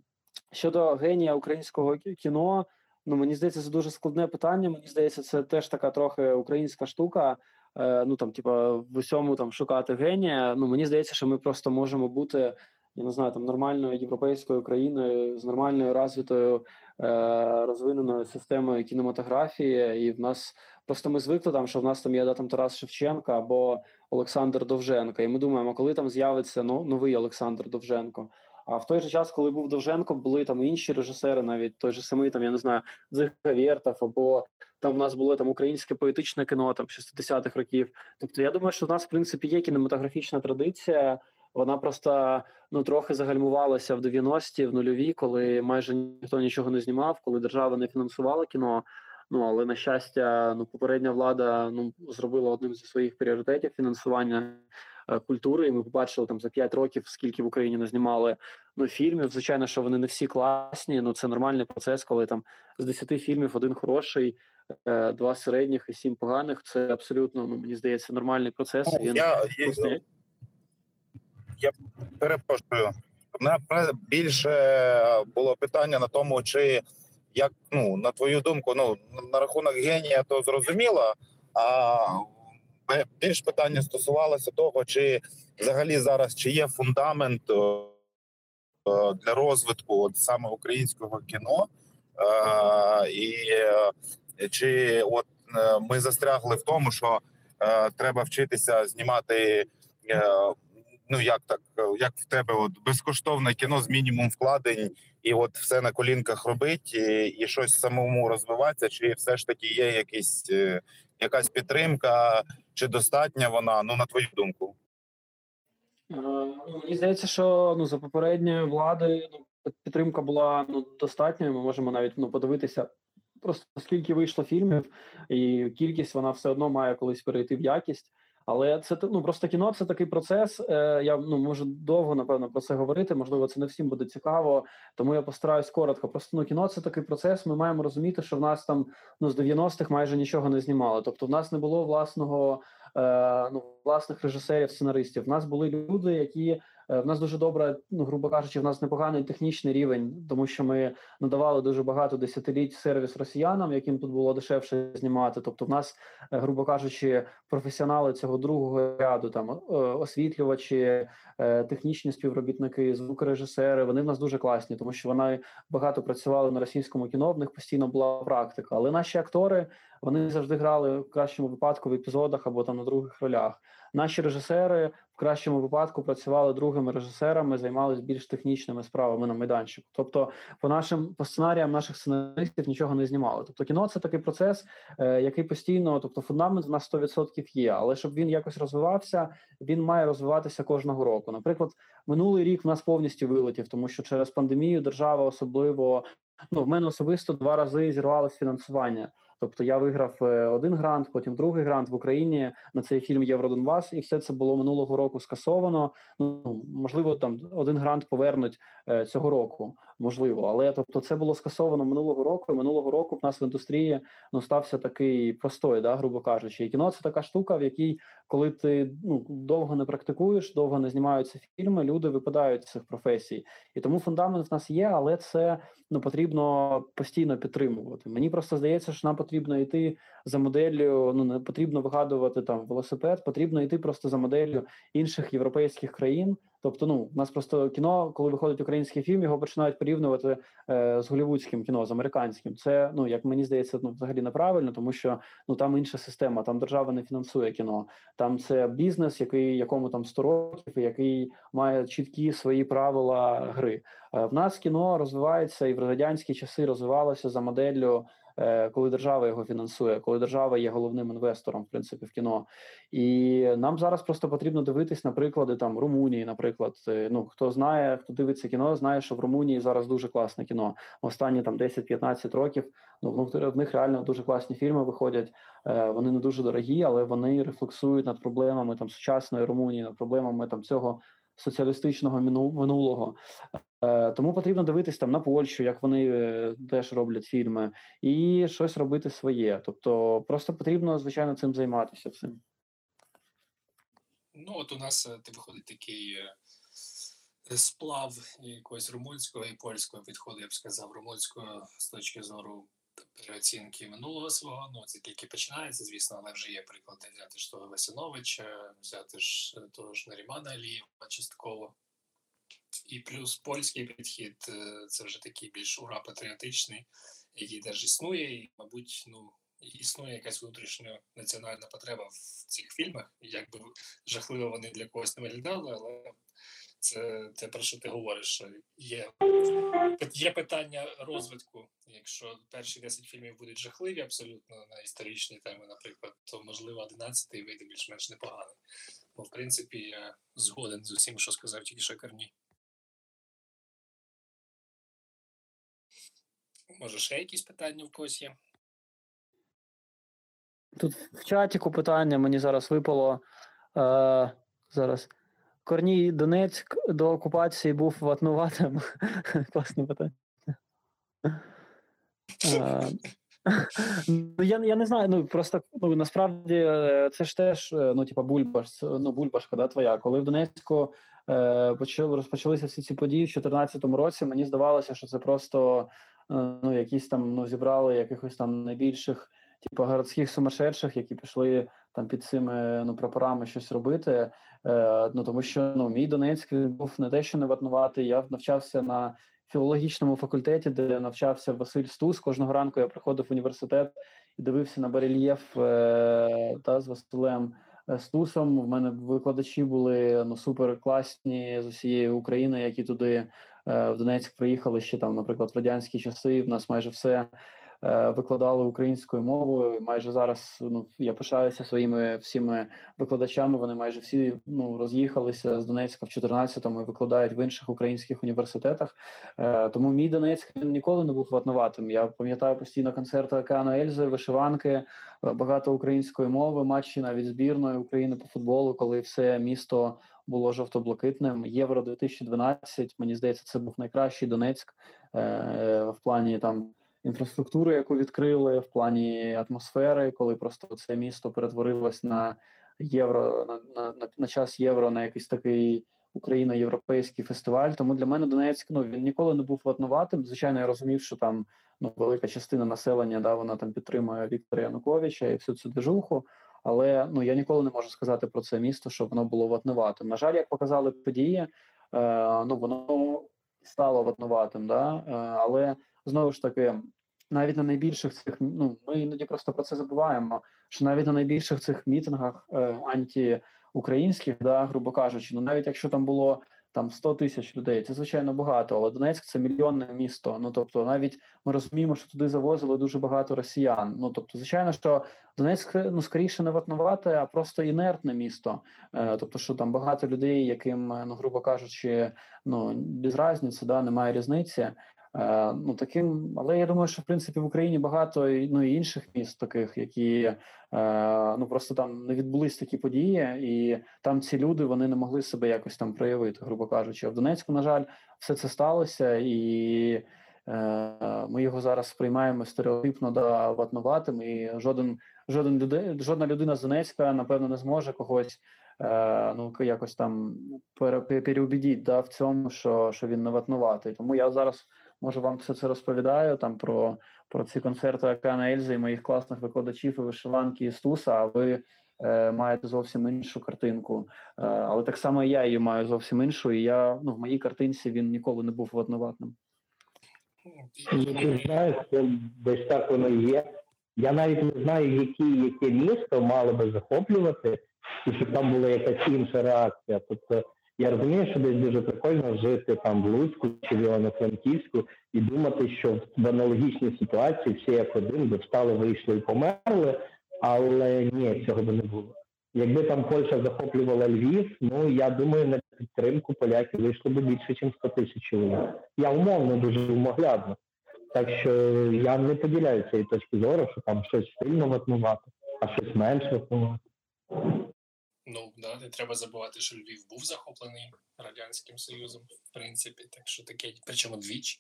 Щодо генія українського кіно, ну мені здається, це дуже складне питання. Мені здається, це теж така трохи українська штука. Е, ну там, типа, в усьому там шукати генія. Ну мені здається, що ми просто можемо бути. Я не знаю, там нормальною європейською країною з нормальною розвитою е, розвиненою системою кінематографії, і в нас просто ми звикли там, що в нас там є да, там Тарас Шевченко або Олександр Довженко. І ми думаємо, коли там з'явиться ну, новий Олександр Довженко. А в той же час, коли був Довженко, були там інші режисери, навіть той же самий там, я не знаю, Зига Вєртов, або там в нас було там українське поетичне кіно там 60-х років. Тобто, я думаю, що в нас в принципі є кінематографічна традиція. Вона просто ну трохи загальмувалася в 90-ті, в нульові, коли майже ніхто нічого не знімав, коли держава не фінансувала кіно. Ну але на щастя, ну попередня влада ну зробила одним зі своїх пріоритетів фінансування Е, культури, і ми побачили там за 5 років, скільки в Україні не знімали ну фільмів. Звичайно, що вони не всі класні. Ну це нормальний процес, коли там з 10 фільмів один хороший. Е, два середніх і сім поганих це абсолютно ну мені здається нормальний процес. Ну, Він я, я, я перепрошую. мене більше було питання на тому, чи як ну на твою думку, ну на рахунок генія, то зрозуміло. А більш питання стосувалося того, чи взагалі зараз чи є фундамент для розвитку от саме українського кіно, і чи от е, ми застрягли в тому, що е, треба вчитися знімати. Е, ну як так, як в тебе от безкоштовне кіно з мінімум вкладень, і от все на колінках робить, і, і щось самому розвиватися, чи все ж таки є якісь якась підтримка, чи достатня вона? Ну на твою думку? Е, ну, мені здається, що ну за попередньої влади ну, підтримка була ну достатньою. Ми можемо навіть ну подивитися. Просто скільки вийшло фільмів, і кількість вона все одно має колись перейти в якість. Але це ну просто кіно це такий процес. Е, Я ну можу довго напевно про це говорити. Можливо, це не всім буде цікаво, тому я постараюсь коротко. Просто ну кіно це такий процес. Ми маємо розуміти, що в нас там ну з 90-х майже нічого не знімали. Тобто, в нас не було власного е, ну власних режисерів, сценаристів. В нас були люди, які в нас дуже добре, ну грубо кажучи, в нас непоганий технічний рівень, тому що ми надавали дуже багато десятиліть сервіс росіянам, яким тут було дешевше знімати. Тобто, в нас, е, грубо кажучи, професіонали цього другого ряду, там е, освітлювачі, технічні співробітники, звукорежисери. Вони в нас дуже класні, тому що вони багато працювали на російському кіно. В них постійно була практика. Але наші актори вони завжди грали в кращому випадку в епізодах або там на других ролях. Наші режисери в кращому випадку працювали другими режисерами, займалися більш технічними справами на майданчику. Тобто, по нашим по сценаріям наших сценаристів нічого не знімали. Тобто, кіно це такий процес, е, який постійно, тобто, фундамент в нас 100% є. Але щоб він якось розвивався, він має розвиватися кожного року. Наприклад, минулий рік в нас повністю вилетів, тому що через пандемію держава особливо ну в мене особисто два рази зірвалось фінансування. Тобто я виграв е, один грант, потім другий грант в Україні на цей фільм Євродонбас, і все це було минулого року скасовано. Ну можливо, там один грант повернуть е, цього року, можливо, але тобто це було скасовано минулого року. і Минулого року в нас в індустрії ну стався такий простой, да, грубо кажучи, і кіно це така штука, в якій коли ти ну довго не практикуєш, довго не знімаються фільми, люди випадають з цих професій, і тому фундамент в нас є, але це ну потрібно постійно підтримувати. Мені просто здається, що нам потрібно йти за моделлю. Ну не потрібно вигадувати там велосипед, потрібно йти просто за моделлю інших європейських країн. Тобто, ну у нас просто кіно, коли виходить український фільм, його починають порівнювати е, з голівудським кіно, з американським. Це ну як мені здається, ну взагалі неправильно, тому що ну там інша система, там держава не фінансує кіно. Там це бізнес, який якому там 100 років, який має чіткі свої правила гри. Е, в нас кіно розвивається і в радянські часи розвивалося за моделлю. Е, коли держава його фінансує, коли держава є головним інвестором, в принципі, в кіно, і нам зараз просто потрібно дивитись на приклади там Румунії, наприклад. Е, ну хто знає, хто дивиться кіно, знає, що в Румунії зараз дуже класне кіно. Останні там 10-15 років. Ну в них реально дуже класні фільми виходять. Е, вони не дуже дорогі, але вони рефлексують над проблемами там сучасної Румунії, над проблемами там цього соціалістичного минулого. Е, тому потрібно дивитись там на Польщу, як вони е, теж роблять фільми, і щось робити своє. Тобто, просто потрібно, звичайно, цим займатися. Цим. Ну, от у нас е, ти виходить такий сплав якогось румунського і польського підходу, я б сказав, румунського з точки зору переоцінки минулого свого. Ну, це тільки починається, звісно, але вже є приклади взяти ж того Васяновича, взяти ж того ж Нарімана Алієва частково. І плюс польський підхід е, це вже такий більш ура патріотичний, який теж існує, і, мабуть, ну існує якась внутрішня національна потреба в цих фільмах. Як би жахливо вони для когось не виглядали, але це те, про що ти говориш. Є є питання розвитку. Якщо перші 10 фільмів будуть жахливі, абсолютно на історичні теми, наприклад, то можливо 11 вийде більш-менш непоганий. Бо в принципі я згоден з усім, що сказав тільки що. Може, ще якісь питання в когось є? Тут в чатіку питання мені зараз випало. Е, Зараз. Корній Донецьк до окупації був ватнуватим. Класне питання. Е, ну, я я не знаю, ну просто ну насправді е, це ж теж е, ну, типа бульбаш, ну бульбашка, да, твоя. Коли в Донецьку е, почали розпочалися всі ці події в 2014 році, мені здавалося, що це просто ну, якісь там ну, зібрали якихось там найбільших, типу, городських сумасшедших, які пішли там під цими ну, прапорами щось робити. Е, Ну тому що ну, мій Донецьк був не те, що не ватнуватий. Я навчався на філологічному факультеті, де навчався Василь Стус. Кожного ранку я приходив в університет і дивився на барельєф е, та з Василем. Е, Стусом в мене викладачі були ну супер класні з усієї України, які туди Е, в Донецьк приїхали ще там, наприклад, в радянські часи. В нас майже все викладали українською мовою. Майже зараз ну я пишаюся своїми всіми викладачами. Вони майже всі ну роз'їхалися з Донецька в 14-му і викладають в інших українських університетах. Е, тому мій Донецьк ніколи не був ватнуватим. Я пам'ятаю постійно концерти Океану Ельзи, вишиванки, багато української мови, матчі навіть збірної України по футболу, коли все місто було жовто-блакитним. Євро 2012, Мені здається, це був найкращий Донецьк е, в плані там інфраструктури, яку відкрили, в плані атмосфери, коли просто це місто перетворилось на євро на, на, на час євро на якийсь такий. Україно-європейський фестиваль, тому для мене Донецьк ну він ніколи не був ватнуватим. Звичайно, я розумів, що там ну велика частина населення да вона там підтримує Віктора Януковича і всю цю движуху. Але ну я ніколи не можу сказати про це місто, щоб воно було ватнуватим. На жаль, як показали події, е, ну воно стало ватнуватим, да? Е, але знову ж таки, навіть на найбільших цих ну ми іноді просто про це забуваємо. Що навіть на найбільших цих мітингах е, антиукраїнських, да, грубо кажучи, ну навіть якщо там було там 100 тисяч людей. Це звичайно багато, але Донецьк це мільйонне місто. Ну тобто, навіть ми розуміємо, що туди завозили дуже багато росіян. Ну тобто, звичайно, що Донецьк ну скоріше не ватнувате, а просто інертне місто. Е, тобто, що там багато людей, яким ну грубо кажучи, ну без різниці, да немає різниці. Е, ну таким, але я думаю, що в принципі в Україні багато ну і інших міст, таких, які е, ну просто там не відбулись такі події, і там ці люди вони не могли себе якось там проявити, грубо кажучи. А в Донецьку, на жаль, все це сталося, і е, ми його зараз сприймаємо стереотипно да ватнуватим, і жоден жоден людей, жодна людина з Донецька напевно не зможе когось. Ну, якось там переубідіть да, в цьому, що що він не ватнуватий. Тому я зараз може вам все це розповідаю там про про ці концерти Акана Ельзи і моїх класних викладачів і вишиванки і Стуса, а ви е, маєте зовсім іншу картинку. Е, але так само і я її маю зовсім іншу, і я ну, в моїй картинці він ніколи не був одноватним. Знаєш, десь так воно є. Я навіть не знаю, які, яке місто мало би захоплювати, і щоб там була якась інша реакція. Тобто я розумію, що десь дуже прикольно жити там в Луцьку чи в Івано-Франківську і думати, що в аналогічній ситуації всі як один би встали, вийшли і померли, але ні, цього би не було. Якби там Польща захоплювала Львів, ну я думаю, на підтримку поляків вийшло би більше, ніж 100 тисяч чоловік. Я умовно дуже умоглядно. Так що я не поділяю цієї точки зору, що там щось сильно ватнувати, а щось менше ватнувати. Ну, да, не треба забувати, що Львів був захоплений Радянським Союзом, в принципі, так що таке, причому двічі.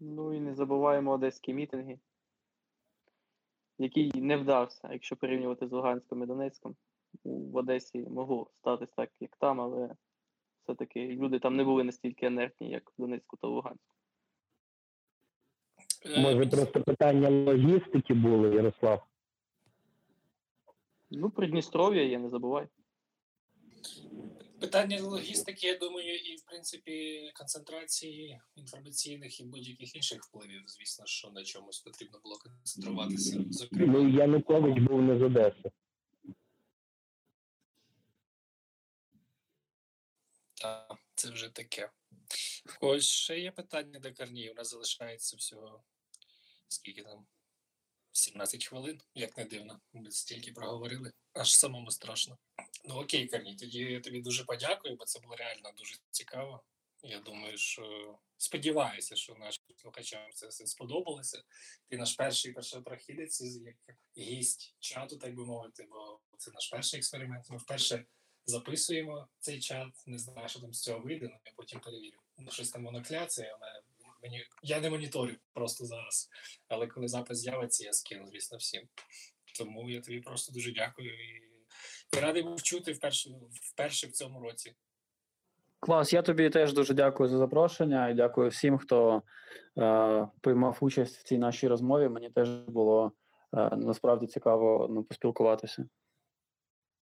Ну і не забуваємо одеські мітинги, який не вдався, якщо порівнювати з Луганськом і Донецьком. В Одесі могло статись так, як там, але все-таки люди там не були настільки інертні, як в Донецьку та Луганську. Е, Може, просто питання логістики було, Ярослав. Ну, Придністров'я є, не забувай. Питання логістики, я думаю, і в принципі концентрації інформаційних і будь-яких інших впливів, звісно, що на чомусь потрібно було концентруватися. Зокрема, Ну, Янукович був не з Одеси. та, це вже таке. В когось ще є питання до Корнії. У нас залишається всього скільки там? 17 хвилин, як не дивно. Ми стільки проговорили, аж самому страшно. Ну окей, Корній, тоді я тобі дуже подякую, бо це було реально дуже цікаво. Я думаю, що сподіваюся, що нашим слухачам це все сподобалося. Ти наш перший першопрохідець, як гість чату, так би мовити, бо це наш перший експеримент. Ми вперше записуємо цей чат. Не знаю, що там з цього вийде, але я потім перевірю. Ну, щось там воно кляться, але мені я не моніторю просто зараз. Але коли запис з'явиться, я скину, звісно, всім. Тому я тобі просто дуже дякую і, і радий був чути вперше, вперше в цьому році. Клас, я тобі теж дуже дякую за запрошення і дякую всім, хто е, приймав участь в цій нашій розмові. Мені теж було е, насправді цікаво ну, поспілкуватися.